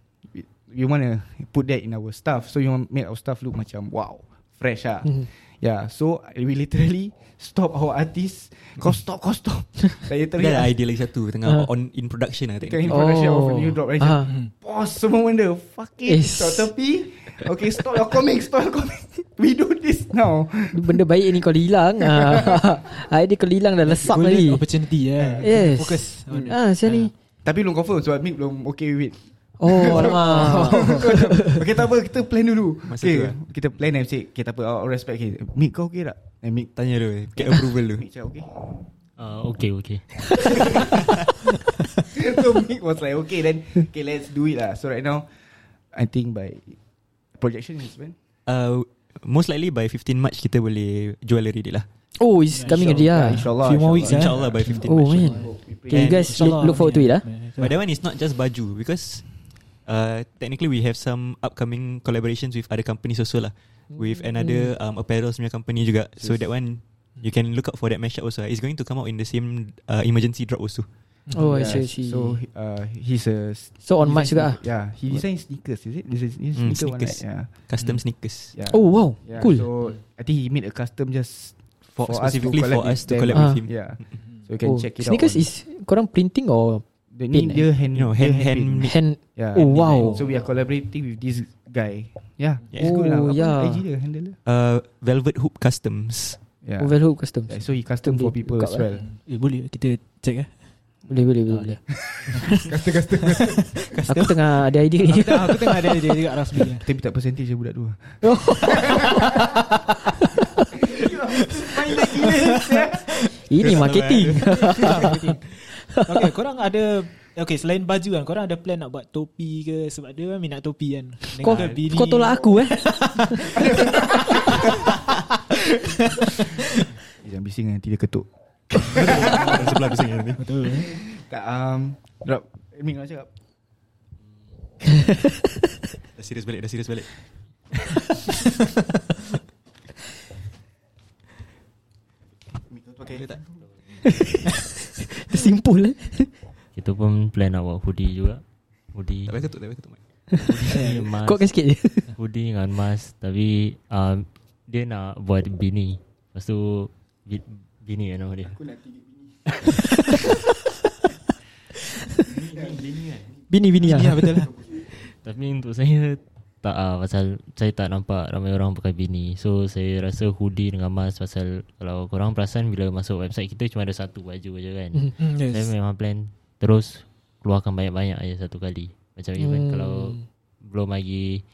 we want to Put that in our stuff So you want make our stuff look macam Wow Fresh lah Mhm. Yeah So we literally Stop our artists Kau stop Kau stop Saya literally Dia ada idea lagi satu Tengah Ah. on in production lah Tengah in production Oh. of a new drop right? Ah. Pause semua benda Fuck it Yes. Stop tepi Okay stop your comic Stop your comic We do this now Benda baik ni kau hilang. Ah. Idea kau hilang dah Golden tadi. opportunity ya. Yes. Fokus. on it. Ah, macam ni. Tapi belum confirm Sebab Mick belum okay with it Oh, alamak. okay tak apa Kita plan dulu Masa okay, tu lah. Kita plan and say Okay tak apa I'll respect okay. Mick kau okay tak Eh Mick Tanya dia Get approval tu Mick cakap okay Uh, okay, okay. So Mick was like Okay then Okay let's do it lah So right now I think by Projection is when uh, Most likely by 15 March Kita boleh Jual already lah Oh, it's coming already Yeah, lah. InsyaAllah Few more weeks, eh? InsyaAllah by 15 Oh, March man. Okay, you guys look, look forward to it lah. But that one is not just baju Because uh, Technically we have some Upcoming collaborations With other companies also lah With another um, Apparel punya company juga So that one You can look out for that mashup also It's going to come out in the same uh, Emergency drop also Oh, I Yeah, see, I see. So uh, he's a So on March juga ah? Yeah He designs sneakers Is it? This is, this Mm, sneaker one sneakers. right? Yeah, Custom sneakers yeah. Oh, wow. yeah. Cool. So I think he made a custom Just for, For us to Specifically collab for us with to collab Ah. with him Yeah So you can oh, check it sneakers out on- is korang printing or The ni paint, dia hand No, hand- hand made. hand? Yeah Oh, wow. So we are collaborating with this guy Yeah, Yeah. It's good lah Oh, Apa yeah. IG dia handle dia uh, Velvet Hoop Customs Yeah. Oval Hoop Custom. Yeah, So he custom for people as lah. well Eh, boleh kita check eh. Boleh, boleh, boleh. boleh. Custom custom Aku tengah ada idea ni. Aku tengah, aku tengah ada dia juga Rasmi. eh. Kita minta percentage je budak tu Ini marketing. Okay, korang ada Okay, selain baju kan Korang ada plan nak buat topi ke? Sebab dia kan minat topi kan. Kau, Dengan bini. kau tolak aku eh. Eh, Jangan bising nanti dia ketuk. Sebelah bising ni Betul eh? Tak um, Drop. Ming nak cakap? Dah serius balik Dah serius balik. Ming kau pakai tak Simpul eh. Kita pun plan nak buat hoodie juga. Hoodie. Tak payah ketuk Tak payah ketuk mic. Hoodie, mask. Kuatkan sikit je. Hoodie dengan mask. Tapi um, dia nak buat bini. Lepas tu bi- bini kan nama dia. Aku nak tiga bini Bini bini Ya ah. betul lah Tapi untuk saya Tak ah pasal saya tak nampak ramai orang pakai bini. So saya rasa hoodie dengan mask pasal kalau korang perasan bila masuk website kita cuma ada satu baju aja kan. Mhm. Mm, yes. Saya memang plan terus keluarkan banyak-banyak aja satu kali. Macam even Hmm. kalau belum lagi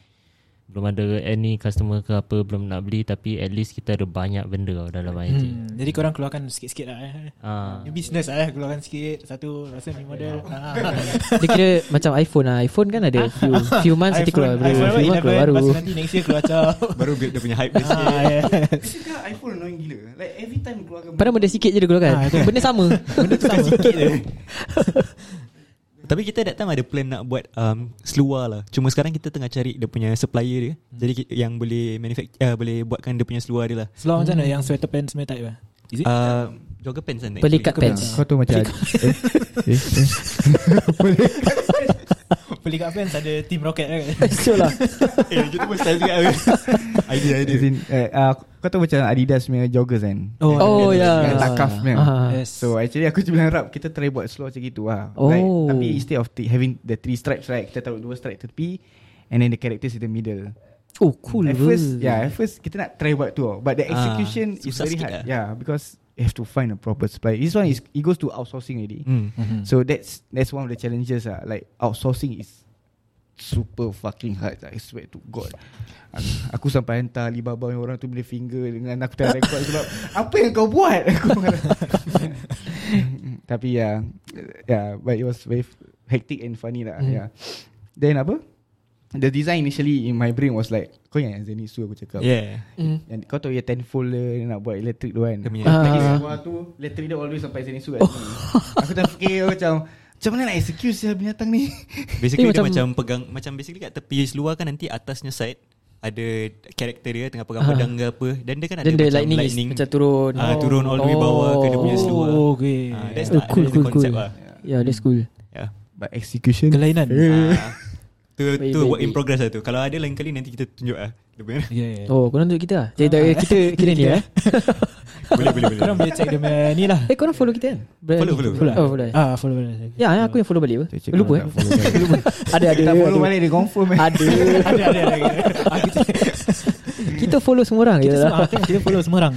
belum ada any customer ke apa belum nak beli tapi at least kita ada banyak benda dalam IG. Hmm. Jadi korang keluarkan sikit-sikit lah eh. Ah. Ni business lah eh Keluarkan sikit Satu Rasa ni model ah. Dia kira macam iPhone lah iPhone kan ada few, few months nanti keluar baru iPhone Few months keluar 11 baru Lepas nanti next year keluar cap Baru build dia punya hype dia sikit. ah, yes. Sekarang iPhone annoying gila Like every time keluarkan Padahal benda sikit je dia keluarkan Ah. Benda sama Benda tu sama sikit je Tapi kita that time ada plan nak buat um, seluar lah. Cuma sekarang kita tengah cari dia punya supplier dia. Hmm. Jadi yang boleh manufacture uh, boleh buatkan dia punya seluar dia lah. Seluar macam mana Yang sweater pants punya type lah Is it? Uh, jogger pants kan. Pelikat pants Kau tu macam eh, eh, eh. Pelikat pants ada Team Rocket kan Sure lah eh, kita pun style juga. idea idea. In, eh, uh, Kau tahu macam Adidas punya joggers kan Oh, Oh ya Yang tak cuff punya. Ah. Yes. So actually aku cuma harap Kita try buat slow macam gitu lah Oh. like, Tapi instead of t- having the three stripes right Kita taruh dua stripe tepi And then the characters in the middle Oh cool At first Yeah at first Kita nak try buat tu. But the Ah, execution is susah very hard lah. Yeah because You have to find a proper supplier This one is It goes to outsourcing already Hmm. Mhm. So that's That's one of the challenges lah Like outsourcing is Super fucking hard I swear to God Aku, sampai hantar Alibaba yang orang tu boleh finger Dengan aku tengah record Sebab Apa yang kau buat Aku. Tapi ya yeah, yeah, But it was very Hectic and funny lah Hmm. yeah. Then apa The design initially In my brain was like Kau yang Zenitsu aku cakap Yeah. Mm. yang kau tahu ya 10 volt dia nak buat elektrik tu kan. Dia punya Lagi Ah. tu elektrik dia all the way sampai sini kan. Aku dah fikir macam macam mana nak execute siapa binatang ni? Basically Eh, dia macam- macam pegang macam basically kat tepi seluar kan nanti atasnya side ada karakter dia tengah pegang Ah. pedang ke apa dan dia kan ada Then the macam lightning, lightning, macam turun Ah, turun all the way bawah ke dia punya Oh. seluar. Oh okay Ah, that's Oh, the, cool, the cool, concept cool. lah. Yeah that's cool Yeah. But execution Kelainan Ah. tu Baik, tu baik, work in baik. progress lah tu. Kalau ada lain kali nanti kita tunjuk lah. Dia punya. Ya ya Oh korang tunjuk kita lah Cerita kita Kira ni eh boleh boleh boleh. Korang boleh check dia punya ni lah Eh korang follow kita kan Follow, follow. Follow Oh follow Ah follow follow Ya eh, aku yang follow balik apa Lupa eh follow balik. Lupa Ada ada Tak follow ada. balik dia confirm eh. Ada Ada ada ada Ah, kita, follow semua orang kita, semua, lah. ah, kita follow semua orang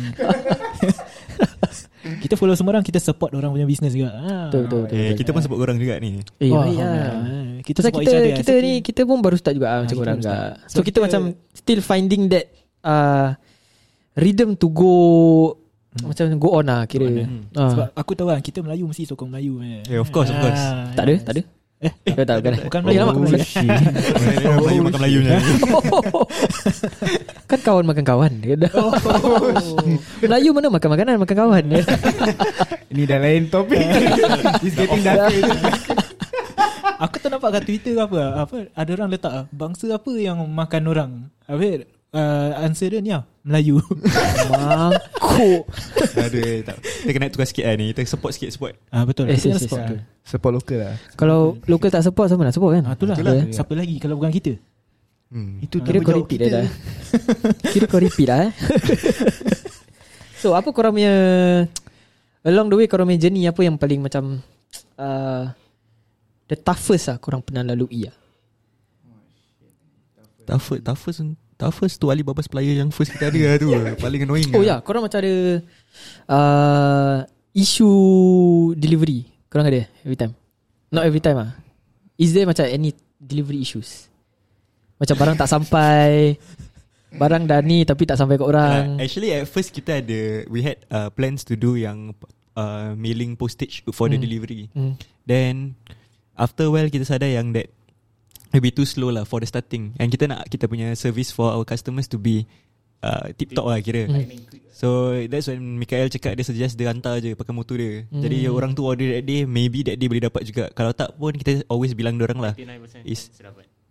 Kita follow semua orang Kita support orang punya business juga ah. Betul betul betul Eh, kita pun sebut orang juga ni. Eh lah ah, Kita support kita each other kita ni kita pun baru start juga ah, macam kita orang juga. So, So, kita, kita- macam still finding that uh, rhythm to go macam go on lah kira. on, eh. Ah. Sebab aku tahu kan Kita Melayu mesti sokong Melayu eh. Yeah, of course, of course. Ah, tak ada, yes. tak ada. Eh, Eh, tak bukan. Bukan Melayu. lama Oh, Melayu. Melayu makan Melayu nya. kan kawan makan kawan. Oh. Melayu mana makan makanan makan kawan. Ini dah lain topik. It's getting dark. Aku tak nampak kat Twitter ke apa Apa Ada orang letak ah, Bangsa apa yang makan orang Apa uh, Answer dia ni lah Melayu Mangkuk. Ada tak. Kita kena tukar sikit lah ni. Kita support sikit support. ah, Betul Yes, Kita yes, kena yes, support. betul. Support local lah. Kalau local tak support siapa nak support kan? Ah, itulah Betul lah. Siapa lagi Kalau bukan kita Hmm. Itu Kira kau repeat dah, dah. Kira kau repeat lah eh. so apa korang punya Along the way korang punya journey Apa yang paling macam uh, The toughest lah korang pernah lalui lah Toughest, toughest, toughest tu Alibaba supplier yang first kita ada lah tu. Paling annoying Oh lah. ya yeah, korang macam ada uh, Issue delivery Korang ada every time Not every time ah. Is there macam any delivery issues Macam barang tak sampai Barang dah ni tapi tak sampai kat orang Uh, actually at first kita ada we had uh, plans to do yang uh, mailing postage for the Hmm. delivery. hmm. Then after a while kita sadar yang that maybe too slow lah for the starting. And kita nak kita punya service for our customers to be uh, tip top lah kira. Hmm. So that's when Mikael cakap dia suggest dia hantar je pakai motor dia. Hmm. Jadi orang tu order that day maybe that day boleh dapat juga. Kalau tak pun kita always bilang orang lah. 99% Is-.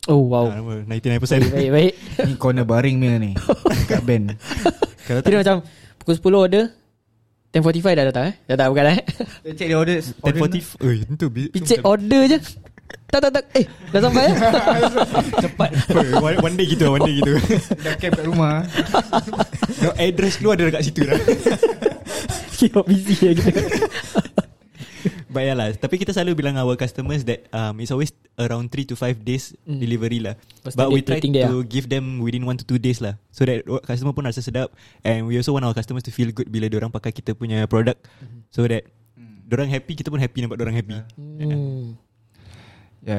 Oh wow Ah, nama, 99%. Baik baik, baik. Ni corner baring punya ni. Kat band. Kalau tak Kira macam Pukul 10 order 10.45 dah datang eh Dah tak bukan eh Check the order. 10.40 Oi, itu bi- tu Picit macam- order je Tak tak tak. Eh dah sampai eh? Cepat. One, one day gitu One day gitu. Dah camp kat rumah. no, Address keluar ada dekat situ dah. Kira busy je gitu. But yeah lah Tapi kita selalu bilang Our customers that um, It's always around 3 to 5 days Mm. Delivery lah. What's But we try dia, to give them Within 1 to 2 days lah. So that customer pun rasa sedap. And we also want our customers To feel good Bila orang pakai kita punya product. So that Orang happy Kita pun happy Nampak orang happy. Hmm. Yeah,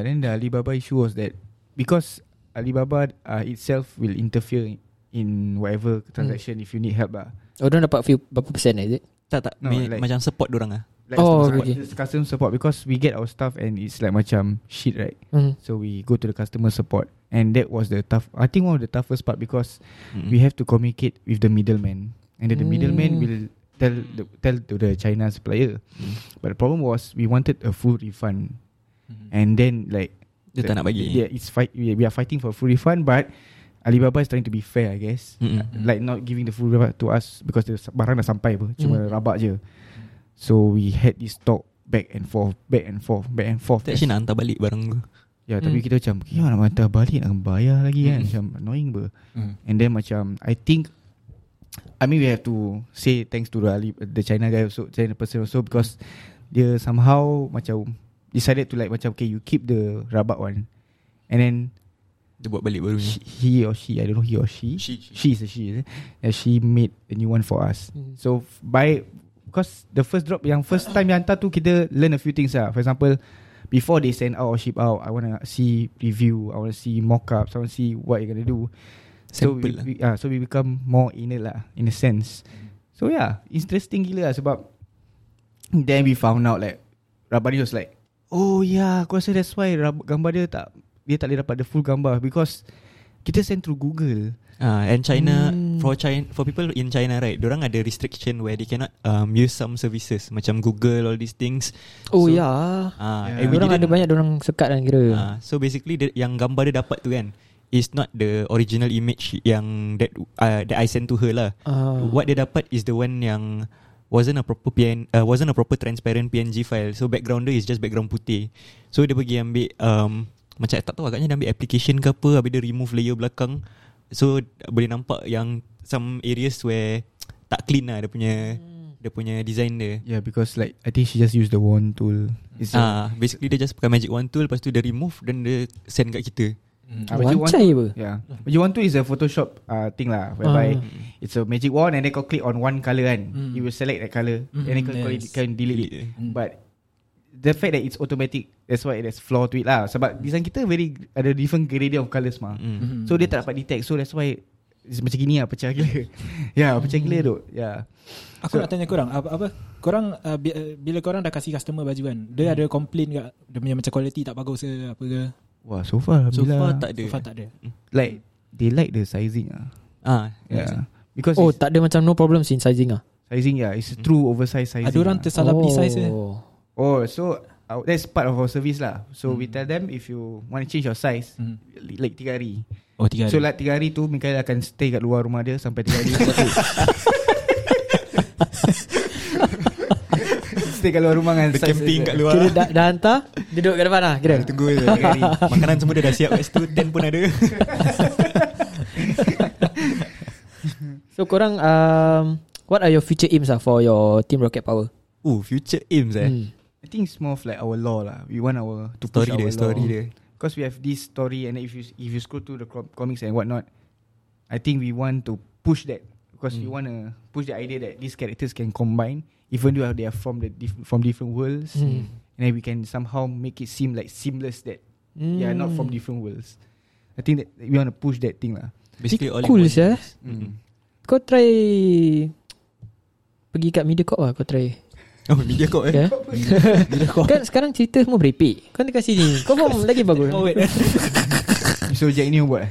then the Alibaba issue was that because Alibaba uh, itself will interfere in whatever transaction if you need help lah. Oh, dia dapat few berapa persen is it? Tak tak No, like- Macam support orang lah Like Oh, customer okay. support, customer support because we get our stuff and it's like macam shit right. Hmm. So we go to the customer support and that was the tough. I think one of the toughest part because Mm. we have to communicate with the middleman and then the Mm. middleman will tell the, tell to the China supplier. Mm. But the problem was we wanted a full refund Mhm. and then like Dia tak nak bagi Yeah, it's fight. We we are fighting for full refund, but Alibaba is trying to be fair, I guess. Mm-mm. Uh, Like not giving the full refund to us because the barang dah sampai apa, cuma Mm. rabak je. So we had this talk back and forth, back and forth, back and forth. Actually nak hantar balik barang tu Ya, tapi Mm. kita macam, ya nak hantar balik nak bayar lagi kan, Mm. macam annoying ber. Hmm. And then macam I think I mean we have to say thanks to the Ali, the China guy also, China person also because dia somehow macam decided to like macam okay you keep the rabak one. And then Dia buat balik baru she, ni he or she I don't know he or she. She- she is a she is it? Yeah, she made a new one for us. Hmm. so by because the first drop yang first time yang hantar tu kita learn a few things lah. For example before they send out or ship out I want to see review I want to see mock-ups I want to see what you're gonna do. So Sample we, lah. we, uh, so we become more inner lah in a sense. So yeah interesting gila lah sebab then we found out like Rabani was like oh yeah aku rasa that's why gambar dia tak dia tak boleh dapat the full gambar because kita send through Google Ah, and China Hmm. for China for people in China right, orang ada restriction where they cannot um, use some services macam Google all these things. Oh So- ya. Ah, Yeah. Orang ada banyak orang sekat kan kira. Ah, so basically the, yang gambar dia dapat tu kan is not the original image yang that uh, that I sent to her lah. Ah. What dia dapat is the one yang wasn't a proper PN, uh, wasn't a proper transparent PNG file. So background dia is just background putih. So dia pergi ambil um, macam tak tahu agaknya dia ambil application ke apa habis dia remove layer belakang. So boleh nampak yang some areas where tak clean lah dia punya dia punya design dia. yeah because like I think she just used the wand tool Ah, basically dia just pakai magic wand tool lepas tu dia remove dan dia send kat kita. Ah, magic wand apa? Yeah. Magic wand tool is a Photoshop uh, thing lah whereby Ah. it's a magic wand and then kau click on one colour kan. Mm. It will select that colour Mm, and then kau, kau yes. can delete it. Mm. But the fact that it's automatic that's why there's flaw to it lah sebab design kita very ada different gradient of colours mah. Mm. Mhm. So dia tak dapat detect so that's why it's macam gini lah pecah gila. ya, yeah, pecah gila tu. Yeah. Aku So- nak tanya korang apa, apa korang uh, bi- uh, bila korang dah kasih customer baju kan dia ada complain tak dia punya macam quality tak bagus ke apa ke Wah, so far So alhamdulillah far tak ada. so far tak ada like they like the sizing ah. Ah, Yeah. Because Oh, it's- tak ada macam no problem in sizing ah. sizing yeah, it's true oversized sizing. ada orang ah. tersalah beli size ke Oh. Oh, so uh, that's part of our service lah. So we Hmm. tell them if you want to change your size, li- like tiga hari. oh tiga hari So like tiga hari tu Mikael akan stay kat luar rumah dia sampai tiga hari. Tu- stay kat luar rumah kan. Dia camping kat luar. Kira dah, dah hantar Duduk kat depan lah Kira Tunggu je. Makanan semua dia dah siap kat situ Tent pun ada So korang um, What are your future aims ah For your Team Rocket Power Oh future aims eh hmm. I think it's more of like our law lah. We want our to Story push dia our Story law. dia Because we have this story and if you if you scroll through the com- comics and whatnot, I think we want to push that because we Mm. want to push the idea that these characters can combine even though they are from the dif- from different worlds Mm. and then we can somehow make it seem like seamless that Hmm. they are not from different worlds. I think that we want to push that thing lah. Basically all Cool one. sia Mm. Kau try Pergi kat Mediacorp lah Kau try Oh media corp eh okay. Kan sekarang cerita semua berepek Kau ni kasih ni Kau pun lagi bagus oh wait So Jack ni buat. eh?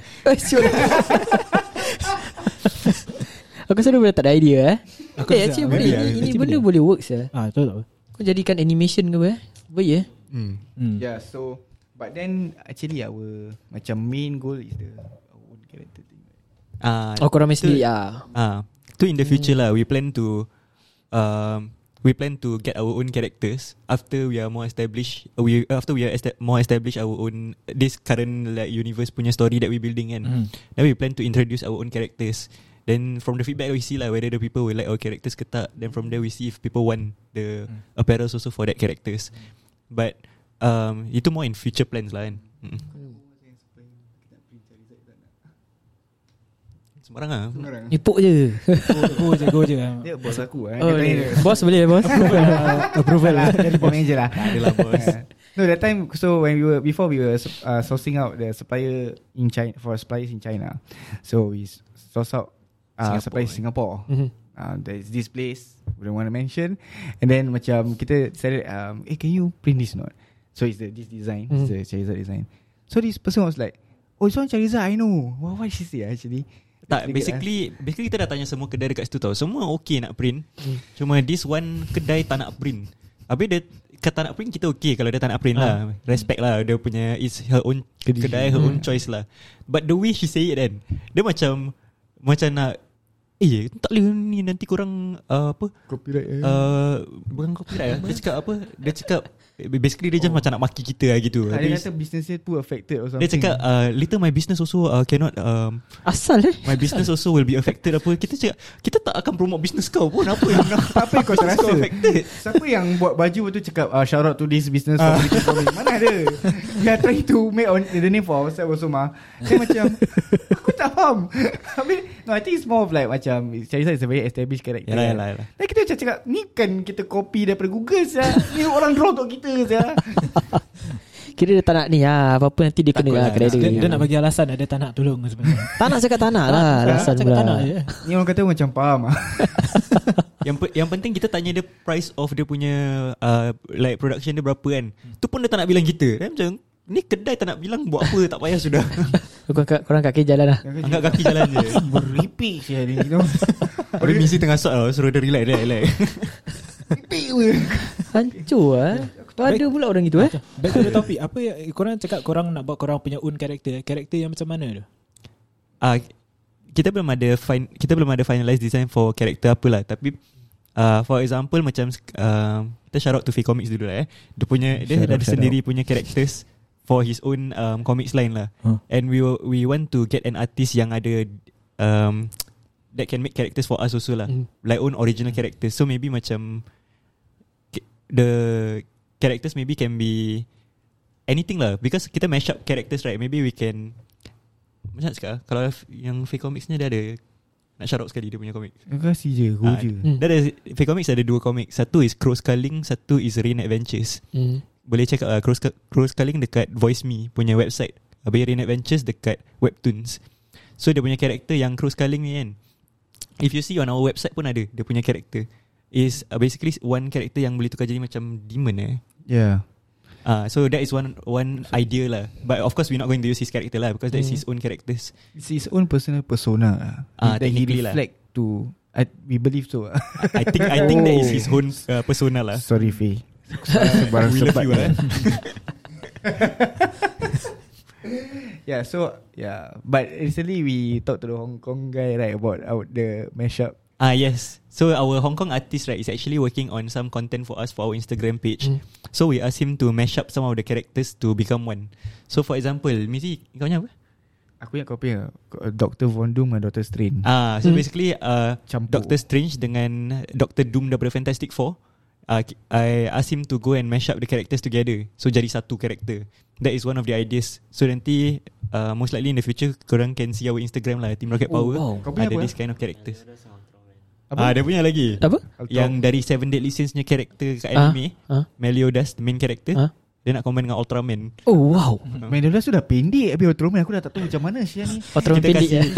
Aku rasa dia boleh tak ada idea eh Aku Eh actually boleh Ini, ini actually benda boleh. boleh work sah ah betul tak Kau jadikan animation ke apa eh Baik ya hmm. hmm. Yeah, so but then actually our macam main goal is the our own character thing. Ah, Oh korang sendiri ah. Ah, tu in the future lah. We plan to, um, we plan to get our own characters after we are more established. uh, We after we are esta- more established our own this current like universe punya story that we building kan. Hmm. Then we plan to introduce our own characters. Then from the feedback we see like whether the people will like our characters ke tak. Then from there we see if people want the apparels also for that characters. But um, itu more in future plans lah kan. Mm. Sembarang lah. Ipuk je Go, go je Go je Dia bos aku eh. oh, Dia tanya dia. Bos boleh bos Approval lah Dari manager lah Adalah bos. No that time So when we were Before we were uh, Sourcing out The supplier In China For suppliers in China So we source out uh, Singapore, Suppliers eh. Singapore. Mhm. uh, There's this place We don't want to mention. And then macam Kita decided um, Eh can you print this not So it's the this design It's the Charizard design. So this person was like Oh this one Charizard I know. What, what she say ah, actually? Tak, basically Basically kita dah tanya semua kedai dekat situ tau. Semua okay nak print. Hmm. Cuma this one kedai tak nak print. Habis dia Kata nak print kita okay Kalau dia tak nak print lah. Respect lah Dia punya It's her own kedai. Her own choice lah. But the way she say it kan Dia macam Macam nak Eh tak boleh ni Nanti korang uh, Apa? Copyright eh. uh, Bukan copyright lah Dia cakap apa? Dia cakap Basically dia just macam nak maki kita lah gitu. Ah, Dia Habis kata business dia too affected or something Dia cakap uh, Later my business also uh, Cannot um, Asal eh? My business also will be affected apa. Kita cakap Kita tak akan promote business kau pun. Apa yang nak Apa yang kau rasa? affected? Siapa yang buat baju tu cakap uh, Shout out to this business community community. Mana ada? We are trying to make on, the name for ourselves also mah Saya macam Aku tak faham. Habis No I think it's more of like Macam Charizard is a very established character. Yalah, yalah, yalah. Dan kita macam cakap Ni kan kita copy daripada Google saya. Ni orang draw untuk kita saya. Kira dia tak nak ni ah, Apa-apa nanti dia kena lah kedai dia, dia dia nak bagi alasan Dia tak nak tolong sebenarnya Tak nak cakap tak nak lah Alasan Cakap pula tak nak je Ni orang kata macam faham ah. Yang pe- yang penting kita tanya dia price of dia punya uh, like production dia berapa kan. Tu pun dia tak nak bilang kita. Dia macam ni kedai tak nak bilang buat apa tak payah sudah. Korang, korang kaki jalan lah Angkat kaki jalan je. Beripik saya ni you know. Ada misi tengah shot tau Suruh dia relax relax relax Beripik we. Lah Ada pula orang gitu eh. Back to the topic. Apa yang Korang cakap korang nak buat Korang punya own character Character yang macam mana tu? Uh, Kita belum ada fin- Kita belum ada finalize design For character apa lah Tapi uh, For example Macam uh, Kita shout out to Fake Comics dulu lah eh. Dia punya Dia Shout out, ada shout sendiri punya characters For his own um, Comics line lah. Huh. And we will- we want to get an artist Yang ada um, That can make characters for us also lah. Mm. Like own original characters. So maybe macam The Characters maybe can be Anything lah. Because kita mash up characters right? Maybe we can Macam nak cakap? Kalau yang fake comics ni dia ada Nak shout out sekali dia punya komik kasih je? Go Ah, je? Hmm. Dia ada Fake comics ada dua komik Satu is Crow Sculling Satu is Rain Adventures. Hmm. Boleh check out uh, Crow, Scu- Crow Sculling dekat Voice Me punya website. Habis Rain Adventures dekat Webtoons. So dia punya karakter yang Crow Sculling ni kan If you see on our website pun ada Dia punya karakter Is uh, basically one character yang boleh tukar jadi macam demon eh Yeah Ah, so that is one one idea lah. But of course we're not going to use his character lah because that's Hmm. his own characters. It's his own personal persona Ah, That he lah. reflect to I, We believe so I think I think that is his own uh, persona lah. Sorry Faye Sebarang We love you, eh. Yeah so Yeah But recently we Talked to the Hong Kong guy right About our, the mashup Ah yes. So our Hong Kong artist right is actually working on some content for us for our Instagram page. Hmm. So we asked him to mash up some of the characters to become one. So for example, Mizi, kau punya apa? Aku ingat kau punya Dr. Von Doom dan Dr. Strange Ah, so Hmm. basically uh, Campur. Doctor Strange dengan Doctor Doom daripada Fantastic Four. Uh, I asked him to go and mash up the characters together. So jadi satu character. That is one of the ideas. So nanti uh, most likely in the future korang can see our Instagram lah Team Rocket Oh, Power. wow. Ada this kind of characters. Apa? Ah, dia punya lagi. Apa? Yang dari Seven Deadly Sins punya character kat Ah, anime, ah. Meliodas the main character. Ah. Dia nak combine dengan Ultraman. Oh wow Mendola sudah pendek Habis Ultraman aku dah tak tahu macam mana Sia ni Ultraman Kita pendek kasih- eh.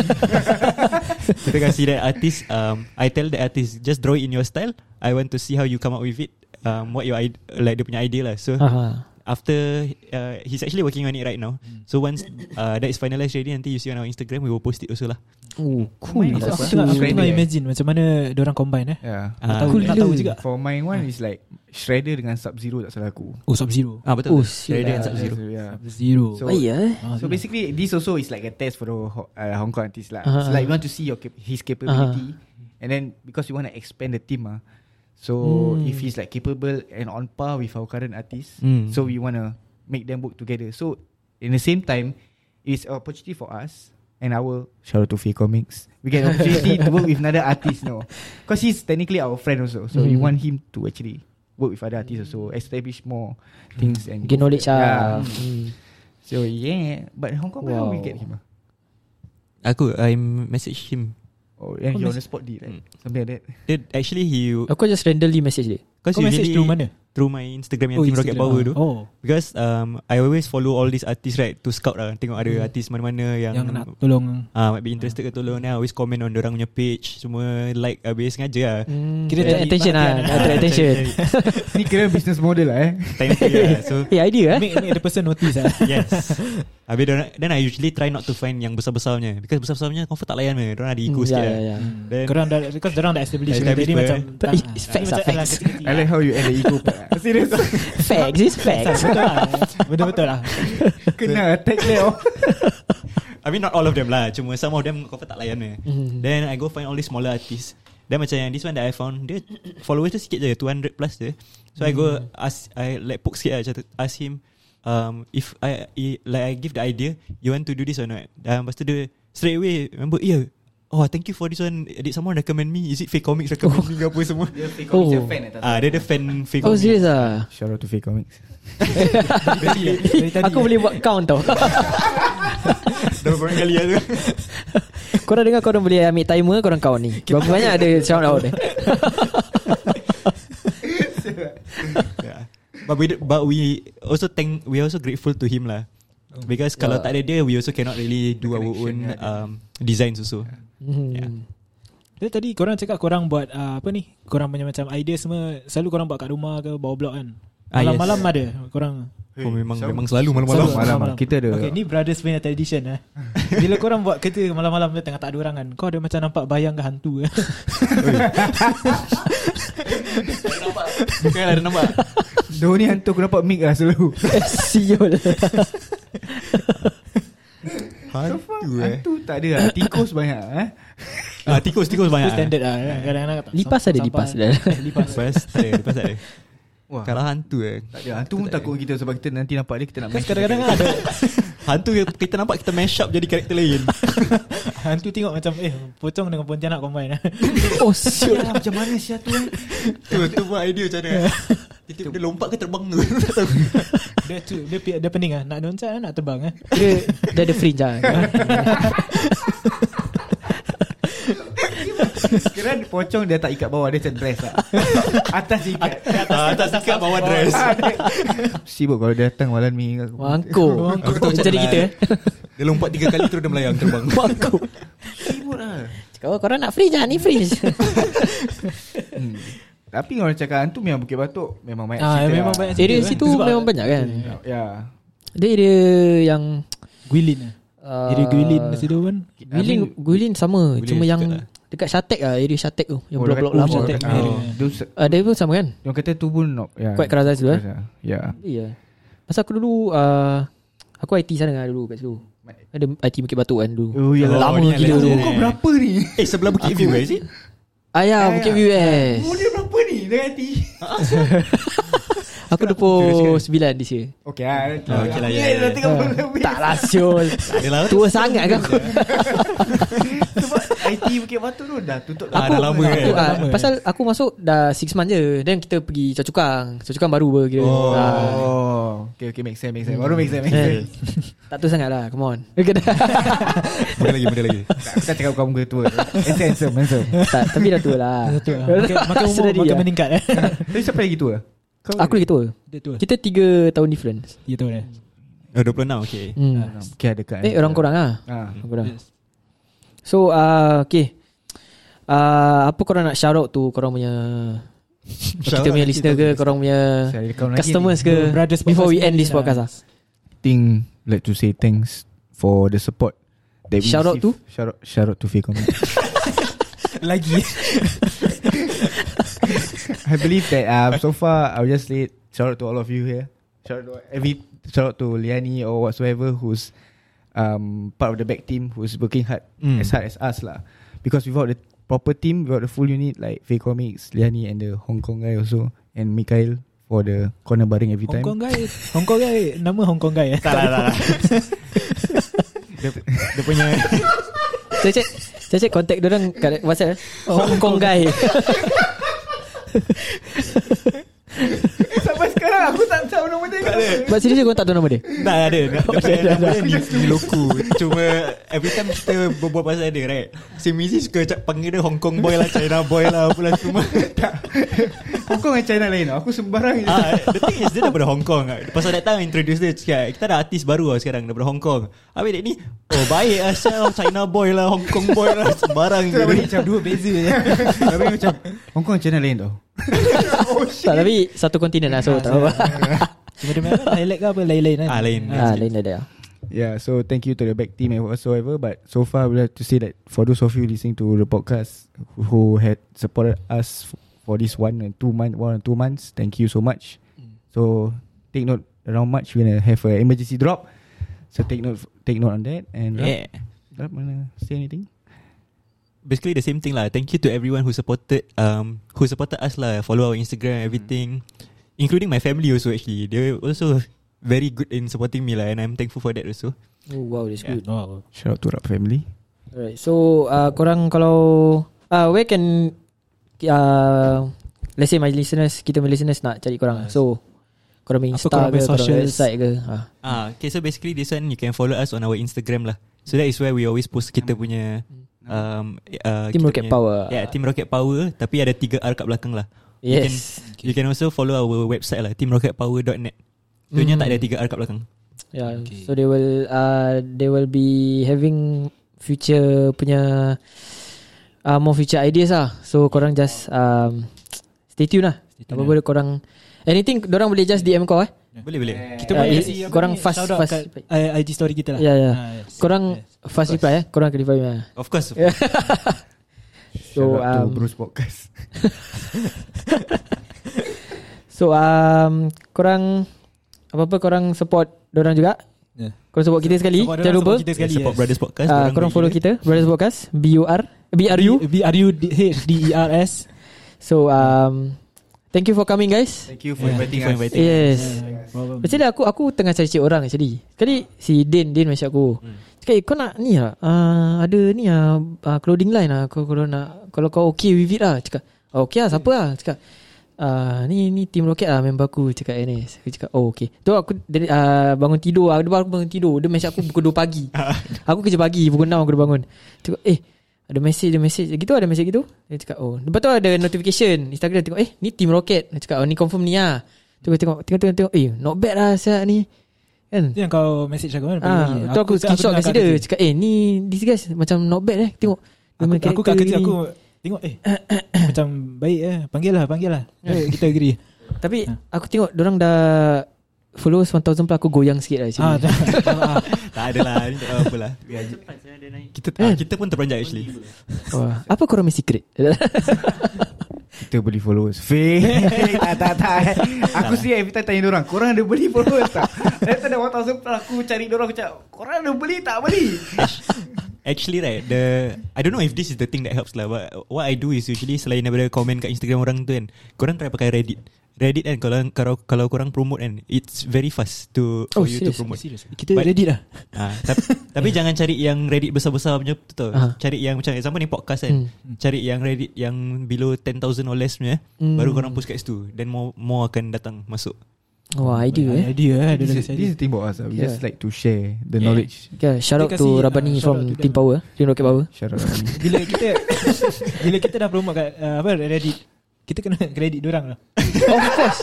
Kita kasih that artist um, I tell the artist Just draw it in your style I want to see how you come up with it um, What your ide- Like dia punya idea lah So Aha. After uh, He's actually working on it right now. So once uh, That is finalized ready Nanti you see on our Instagram We will post it also lah. Oh cool. Is Aku Shredder, tengah eh? imagine Macam mana Diorang combine eh. Yeah. Nak Ah, tahu, cool nak tahu juga. For my one is like Shredder dengan Sub-Zero tak salah aku. Oh Sub-Zero. Ah betul Oh, betul. Shredder and sial. Sub-Zero. Yeah. Sub-Zero. So- Baik eh? Ah, So basically this also is like a test for the uh, Hong Kong artist lah. Uh-huh. So like we want to see your cap- his capability, and then because we want to expand the team ah. So Hmm. if he's like capable and on par with our current artists, Hmm. so we want to make them work together. So in the same time, it's an opportunity for us an hour. Shout out to Faye Comics. We get opportunity to work with another artist, no, because he's technically our friend also. So we Mhm. want him to actually work with other artists also, establish more things and Gain knowledge Yeah. Hmm. So yeah, but Hong Kong, wow. we get him? Aku I message him. Oh, and Kau he on the spot did, right? Mm. Something like that. Dia actually he Aku just randomly message dia. Cause Kau message usually through mana? Through my Instagram yang Team Rocket Instagram. Power tu Oh Because um, I always follow all these artists right To scout lah Tengok ada artis mana-mana yang, Yang nak tolong Ah, might be interested ke tolong Then I always comment on orang punya page Semua like Habis sengaja lah Hmm. Kira cari attention lah. lah. Attract attention. Ni kira business model lah eh. Technically lah So Eh idea eh. Make, make the person notice lah Yes Habis dorang, Then I usually try not to find Yang besar-besarnya Because besar-besarnya Confirm tak layan me Diorang ada ego Hmm, sikit ya, lah ya, ya. Then Korang dah Because dorang dah establish Establish Jadi macam it's facts lah, facts. I like how you add the ego part. Serious. Facts is facts. Betul lah. Betul-betul lah. Kena attack Leo. I mean not all of them lah. Cuma some of them Confirm tak layan me Mhm. Then I go find all these smaller artists. Then macam yang this one that I found Dia followers tu sikit je 200 plus je. So I go ask I like poke sikit lah macam Ask him um, If I, I Like I give the idea You want to do this or not? Dan lepas tu dia Straight away Remember Yeah Oh thank you for this one Did someone recommend me Is it fake comics recommend me ke apa semua Dia fake Oh. comics fan eh, tak tahu. Ah, Dia ada fan fake Oh comics serius ah. Shout out to fake comics. Dari tadi Aku boleh buat count tau. Dah berapa kali lah tu korang dengar korang boleh ambil timer korang count ni. Berapa banyak ada shout out ni. yeah. But we but we also thank we also grateful to him lah. Because kalau Yeah. tak ada dia we also cannot really do our own um, designs also. Yeah. Hmm. Jadi tadi korang cakap korang buat uh, Apa ni Korang punya macam idea semua Selalu korang buat kat rumah ke Bawah blok kan Ah, yes. Malam-malam ada Korang Oh, memang Selalu- memang selalu Selalu malam-malam. malam. Kita ada- Okay ni brothers punya tradition eh Bila korang buat kerja Malam-malam dia tengah tak ada orang kan Kau ada macam nampak bayang ke hantu eh? Kan ada nampak. Dia ni hantu aku nampak mic lah selalu. Siul. Hantu eh. Hantu tak ada lah. Tikus banyak eh. Ah, tikus tikus banyak. standard lah? Kadang-kadang Lipas ada lipas dah. Lipas Lepas tak ada, lepas tak ada. Wah. Kalau hantu eh. Tak ada. Hantu pun takut kita sebab kita nanti nampak dia kita nak Kan mash kadang-kadang dia. ada Hantu kita nampak kita mash up jadi karakter lain. Hantu tengok macam Eh pocong dengan pontianak combine eh. Oh siul. Ya, macam mana si tu eh? tu tu buat idea macam mana. Tiba dia lompat ke terbang tu. Dia tu dia, dia pening lah Nak loncat nak terbang eh. Dia, dia ada fringe lah. Kira pocong dia tak ikat bawah Dia macam dress lah Atas ikat Ah, atas ikat bawah dress. Sibuk kalau dia datang malam ni Mangkuk. Aku tahu Jadi kita eh. Dia lompat tiga kali terus dia melayang terbang. Mangkuk. Sibuk lah Cakap oh, korang nak fringe lah. Ni fringe. hmm. Tapi kalau cakap hantu Memang Bukit Batok Memang banyak Ah, cerita memang lah. banyak cerita. Area kan? situ Sebab- memang banyak kan. Ya Dia area yang Guilin eh. uh, Area Guilin situ kan Guilin Guilin sama Guilin Cuma yang lah. Dekat Shatek lah Area Shatek tu Yang Oh, blok-blok kata- lama oh, Shatek oh, se- Ah, Dia pun sama kan Dia kata tu pun no, ya. Quite keras tu eh Ya Iya Pasal aku dulu uh, Aku IT sana kan dulu kat situ Ada IT Bukit Batu kan dulu Oh, ya. Lama Oh, gila tu eh. Kau berapa ni? Eh sebelah Bukit View eh, is it? Ah ya Bukit ya. View S Oh dia berapa dengan hati? Aku 29 this year. Okey lah Oh, okey lah, ya, Ya, ya, dah ya. tengok lebih Tak lah Syul Tua sangat kan aku. Sebab IT Bukit Batu tu dah tutup Ah, dah lama. aku, kan? ah, lama. Pasal aku masuk Dah 6 months je Then kita pergi Cocukang Cocukang baru ber kira. Oh. Ah. Oh Okay okay make sense make sense. Baru make sense make Eh, sense. Tak tu sangat lah Come on. Benda lagi Benda lagi Aku tak cakap kau muka tua. Handsome handsome. Tak, Tapi dah tua lah. Lah. Makin, makin umur Sedari makin meningkat eh. Tapi siapa lagi tua? Kau Aku lagi tua Dia tua. Kita 3 tahun difference Dia tua eh. Oh 26 okay hmm. Okay dekat Eh orang korang lah ah. Orang korang So uh, Okay uh, Apa korang nak shout out tu Korang punya Shout Kita out punya listener ke Korang punya Customers ke Brothers Before we end this lah. podcast lah Think Like to say thanks For the support that we Shout out receive. Shout out Shout out to Comment Lagi. I believe that um, So far I'll just say Shout out to all of you here Shout out to every Shout out to Liani Or whatsoever Who's um, Part of the back team Who's working hard Mm. As hard as us lah Because without the Proper team Without the full unit Like Faye Comics Liani and the Hong Kong guy also And Mikhail For the corner baring every Hong time Kong guy. Hong Kong guy. Nama Hong Kong guy eh. Tak lah tak lah dia, dia punya Saya check Saya check contact diorang kat WhatsApp eh. Hong Kong guy Sampai sekarang aku tak tahu nama dia. But seriously kau tak tahu nama dia? Tak ada. Nama dia ni, ni loku. Cuma Every time kita Berbual pasal dia right? Si Mizi suka cak, Panggil dia Hong Kong boy lah China boy lah Apalah semua. Hong Kong dan China lain. Aku sembarang je. ah, The thing is Dia daripada Hong Kong Pasal that time Introduce dia cakap, Kita ada artis baru lah sekarang Daripada Hong Kong. Habis dia ni Oh baik lah Sial China boy lah Hong Kong boy lah. Sembarang je. namanya macam dua beza je. Tapi macam Hong Kong dan China lain tau. Tak tapi Satu kontinen lah So tak apa Cuma dia memang dialect ke apa lain-lain kan. Ah, lain. Ah, Lain ada Yeah, so thank you to the back team and whatsoever. But so far, we have to say that for those of you listening to the podcast who had supported us f- for this one and two month, one and two months, thank you so much. So take note around March we're gonna have an emergency drop. So take note, take note on that. And Rap, Yeah Rap, wanna say anything? Basically the same thing lah. Thank you to everyone who supported um who supported us lah. Follow our Instagram, everything, including my family also. Actually, they were also very good in supporting me lah, and I'm thankful for that also. Oh wow that's Yeah. good Oh. Shout out to Rap family. Alright So uh, korang kalau uh, Where can uh, Let's say my listeners Kita punya listeners nak cari korang So Korang punya Apa Insta korang ke Korang website ke ah. Ah, okay. So basically, this one you can follow us on our Instagram lah. So that is where we always post kita punya um uh, Team Rocket punya- Power Yeah, Team Rocket Power. Tapi ada tiga R kat belakang lah. You can, Yes you can also follow our website lah, teamrocketpower.net. Tu nya Hmm. tak ada tiga R kat belakang. Yeah. Okay. So they will uh, They will be having Future punya uh, More future ideas lah So korang just um, Stay tune lah Stay tune Apa-apa korang Anything Korang boleh just DM kau eh Boleh boleh. Kita Ah, boleh kasi apa korang fast- fast kat. I- IG story kita lah. Ya, ya. Ah, yes. Korang Yes. Fast reply eh Korang akan reply eh. Of course. So Shout out to um, Bruce Podcast. So um, Korang Apa-apa korang support Dorang juga Yeah. Korang support kita sekali Support Jangan lupa support kita sekali. Support yes. Brothers Podcast. uh, Korang follow kita. Brothers Podcast B-U-R B-R-U B R U D H D E R S. So um, Thank you for coming guys Thank you for Yeah, inviting you for us. inviting. Yes Problem. Macam aku Aku tengah cari-cari orang actually Sekali si Din Din message aku Hmm. Eh, kau nak ni lah. Uh, Ada ni lah uh, Clothing line lah. Kalau, kalau nak Kalau kau okay with it lah Cakap. Oh, Okay lah siapa lah? Cakap uh, Ni ni Team Rocket lah Member aku Cakap NS Aku cakap oh okay. Tu aku dari, uh, Bangun tidur. Dia baru bangun tidur. Dia message aku pukul 2 pagi. Aku kerja pagi Pukul 6 aku dah bangun. Cakap eh ada message Ada message. Gitu ada message gitu. Dia cakap oh. Lepas tu ada notification Instagram tengok Eh ni Team Rocket Dia cakap oh ni confirm ni lah. Aku tengok Tengok tengok tengok Eh not bad lah Siap ni Kan? Itu yang kau message aku kan Ah, tu aku, screenshot kat dia. Cakap eh ni This guys macam not bad eh. Tengok Aku, main aku kat kerja aku Tengok eh Macam baik eh. Panggil lah Panggil lah. Eh, Kita agree. Tapi aku tengok Diorang dah Followers 1000 plus Aku goyang sikit lah Ah, actually. ah, Tak. Ada lah. Ni tak apa lah. Kita ah, kita pun terperanjat actually. Wah, Apa korang punya secret? Kita beli followers Fake Tak tak tak. Aku sih every time tanya orang Korang ada beli followers tak? Lepas ada 1000 plus Aku cari orang Aku cakap Korang ada beli tak beli? Actually right The I don't know if this is the thing that helps lah But what I do is usually Selain daripada komen kat Instagram orang tu kan Korang try pakai Reddit Reddit kan Kalau kalau, kalau korang promote kan It's very fast to Oh, For you to serious? promote Kita But- ready dah Ah, tapi, tapi jangan cari yang Reddit besar-besar punya tu tau. Aha. Cari yang macam example ni podcast kan. Hmm. Cari yang Reddit yang below 10,000 or less punya. Hmm. Baru korang post kat situ. Then more more akan datang masuk. Wah idea eh Idea eh Dia This dah is, kasi this is idea the thing about us uh. We Yeah. just like to share The Yeah. knowledge yeah, Shout out to Rabani ah, shout From to Team them. Power Team Rocket Power Shout out. Bila kita Bila kita dah promote kat uh, Apa Reddit Kita kena kredit diorang lah. Of course.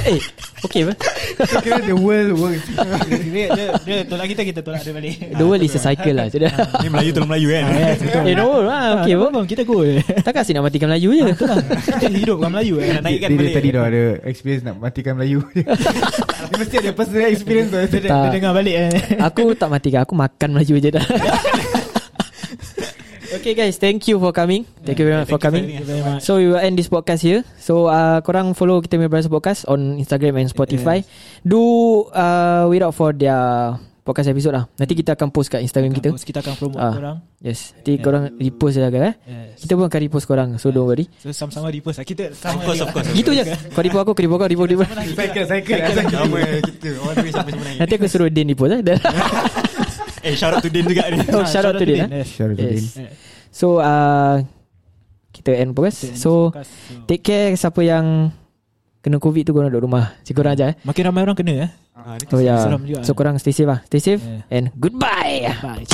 Eh Okay apa? Kira the world works. Dia, dia, dia tolak kita Kita tolak dia balik. The world is a cycle lah Jadi Ni Melayu tolong Melayu kan. betul. Eh no lah Okay Ah, apa? bang, Kita go je Takkan asyik nak matikan Melayu je? Betul lah. Kita hidup dengan Melayu eh. Nak naikkan dia, dia balik. tadi dah ada experience nak matikan Melayu. Dia mesti ada personal experience Dia, dia, dia dengar balik eh. Aku tak matikan Aku makan Melayu je dah Okay guys Thank you for coming. Thank you very much for you coming. much. So we will end this podcast here. So uh, korang follow kita punya Brothers Podcast On Instagram and Spotify. Do uh, wait out for their Podcast episode lah. Nanti kita akan post kat Instagram kita Kita, kita akan promote Ah. orang Yes. Nanti Yeah. korang repost je lah kan eh. Yes. Kita pun akan repost korang So don't worry. So sama-sama repost lah. Kita Of sama course, of course. Gitu je. Kau repost aku Kau repost kau Repost repost. Cycle cycle Sama kita. All the way sampai sebenarnya. Nanti aku suruh Din repost eh Eh shout out to Din juga ni Oh, shout out to Din, eh. Yes. Shout out to Din. Eh, So uh, Kita end podcast end So Take care Siapa yang Kena covid tu Korang duduk rumah Si korang aja eh Makin ramai orang kena eh. Ah, dia Oh ya juga. So korang stay safe lah Stay safe Yeah. And goodbye Bye.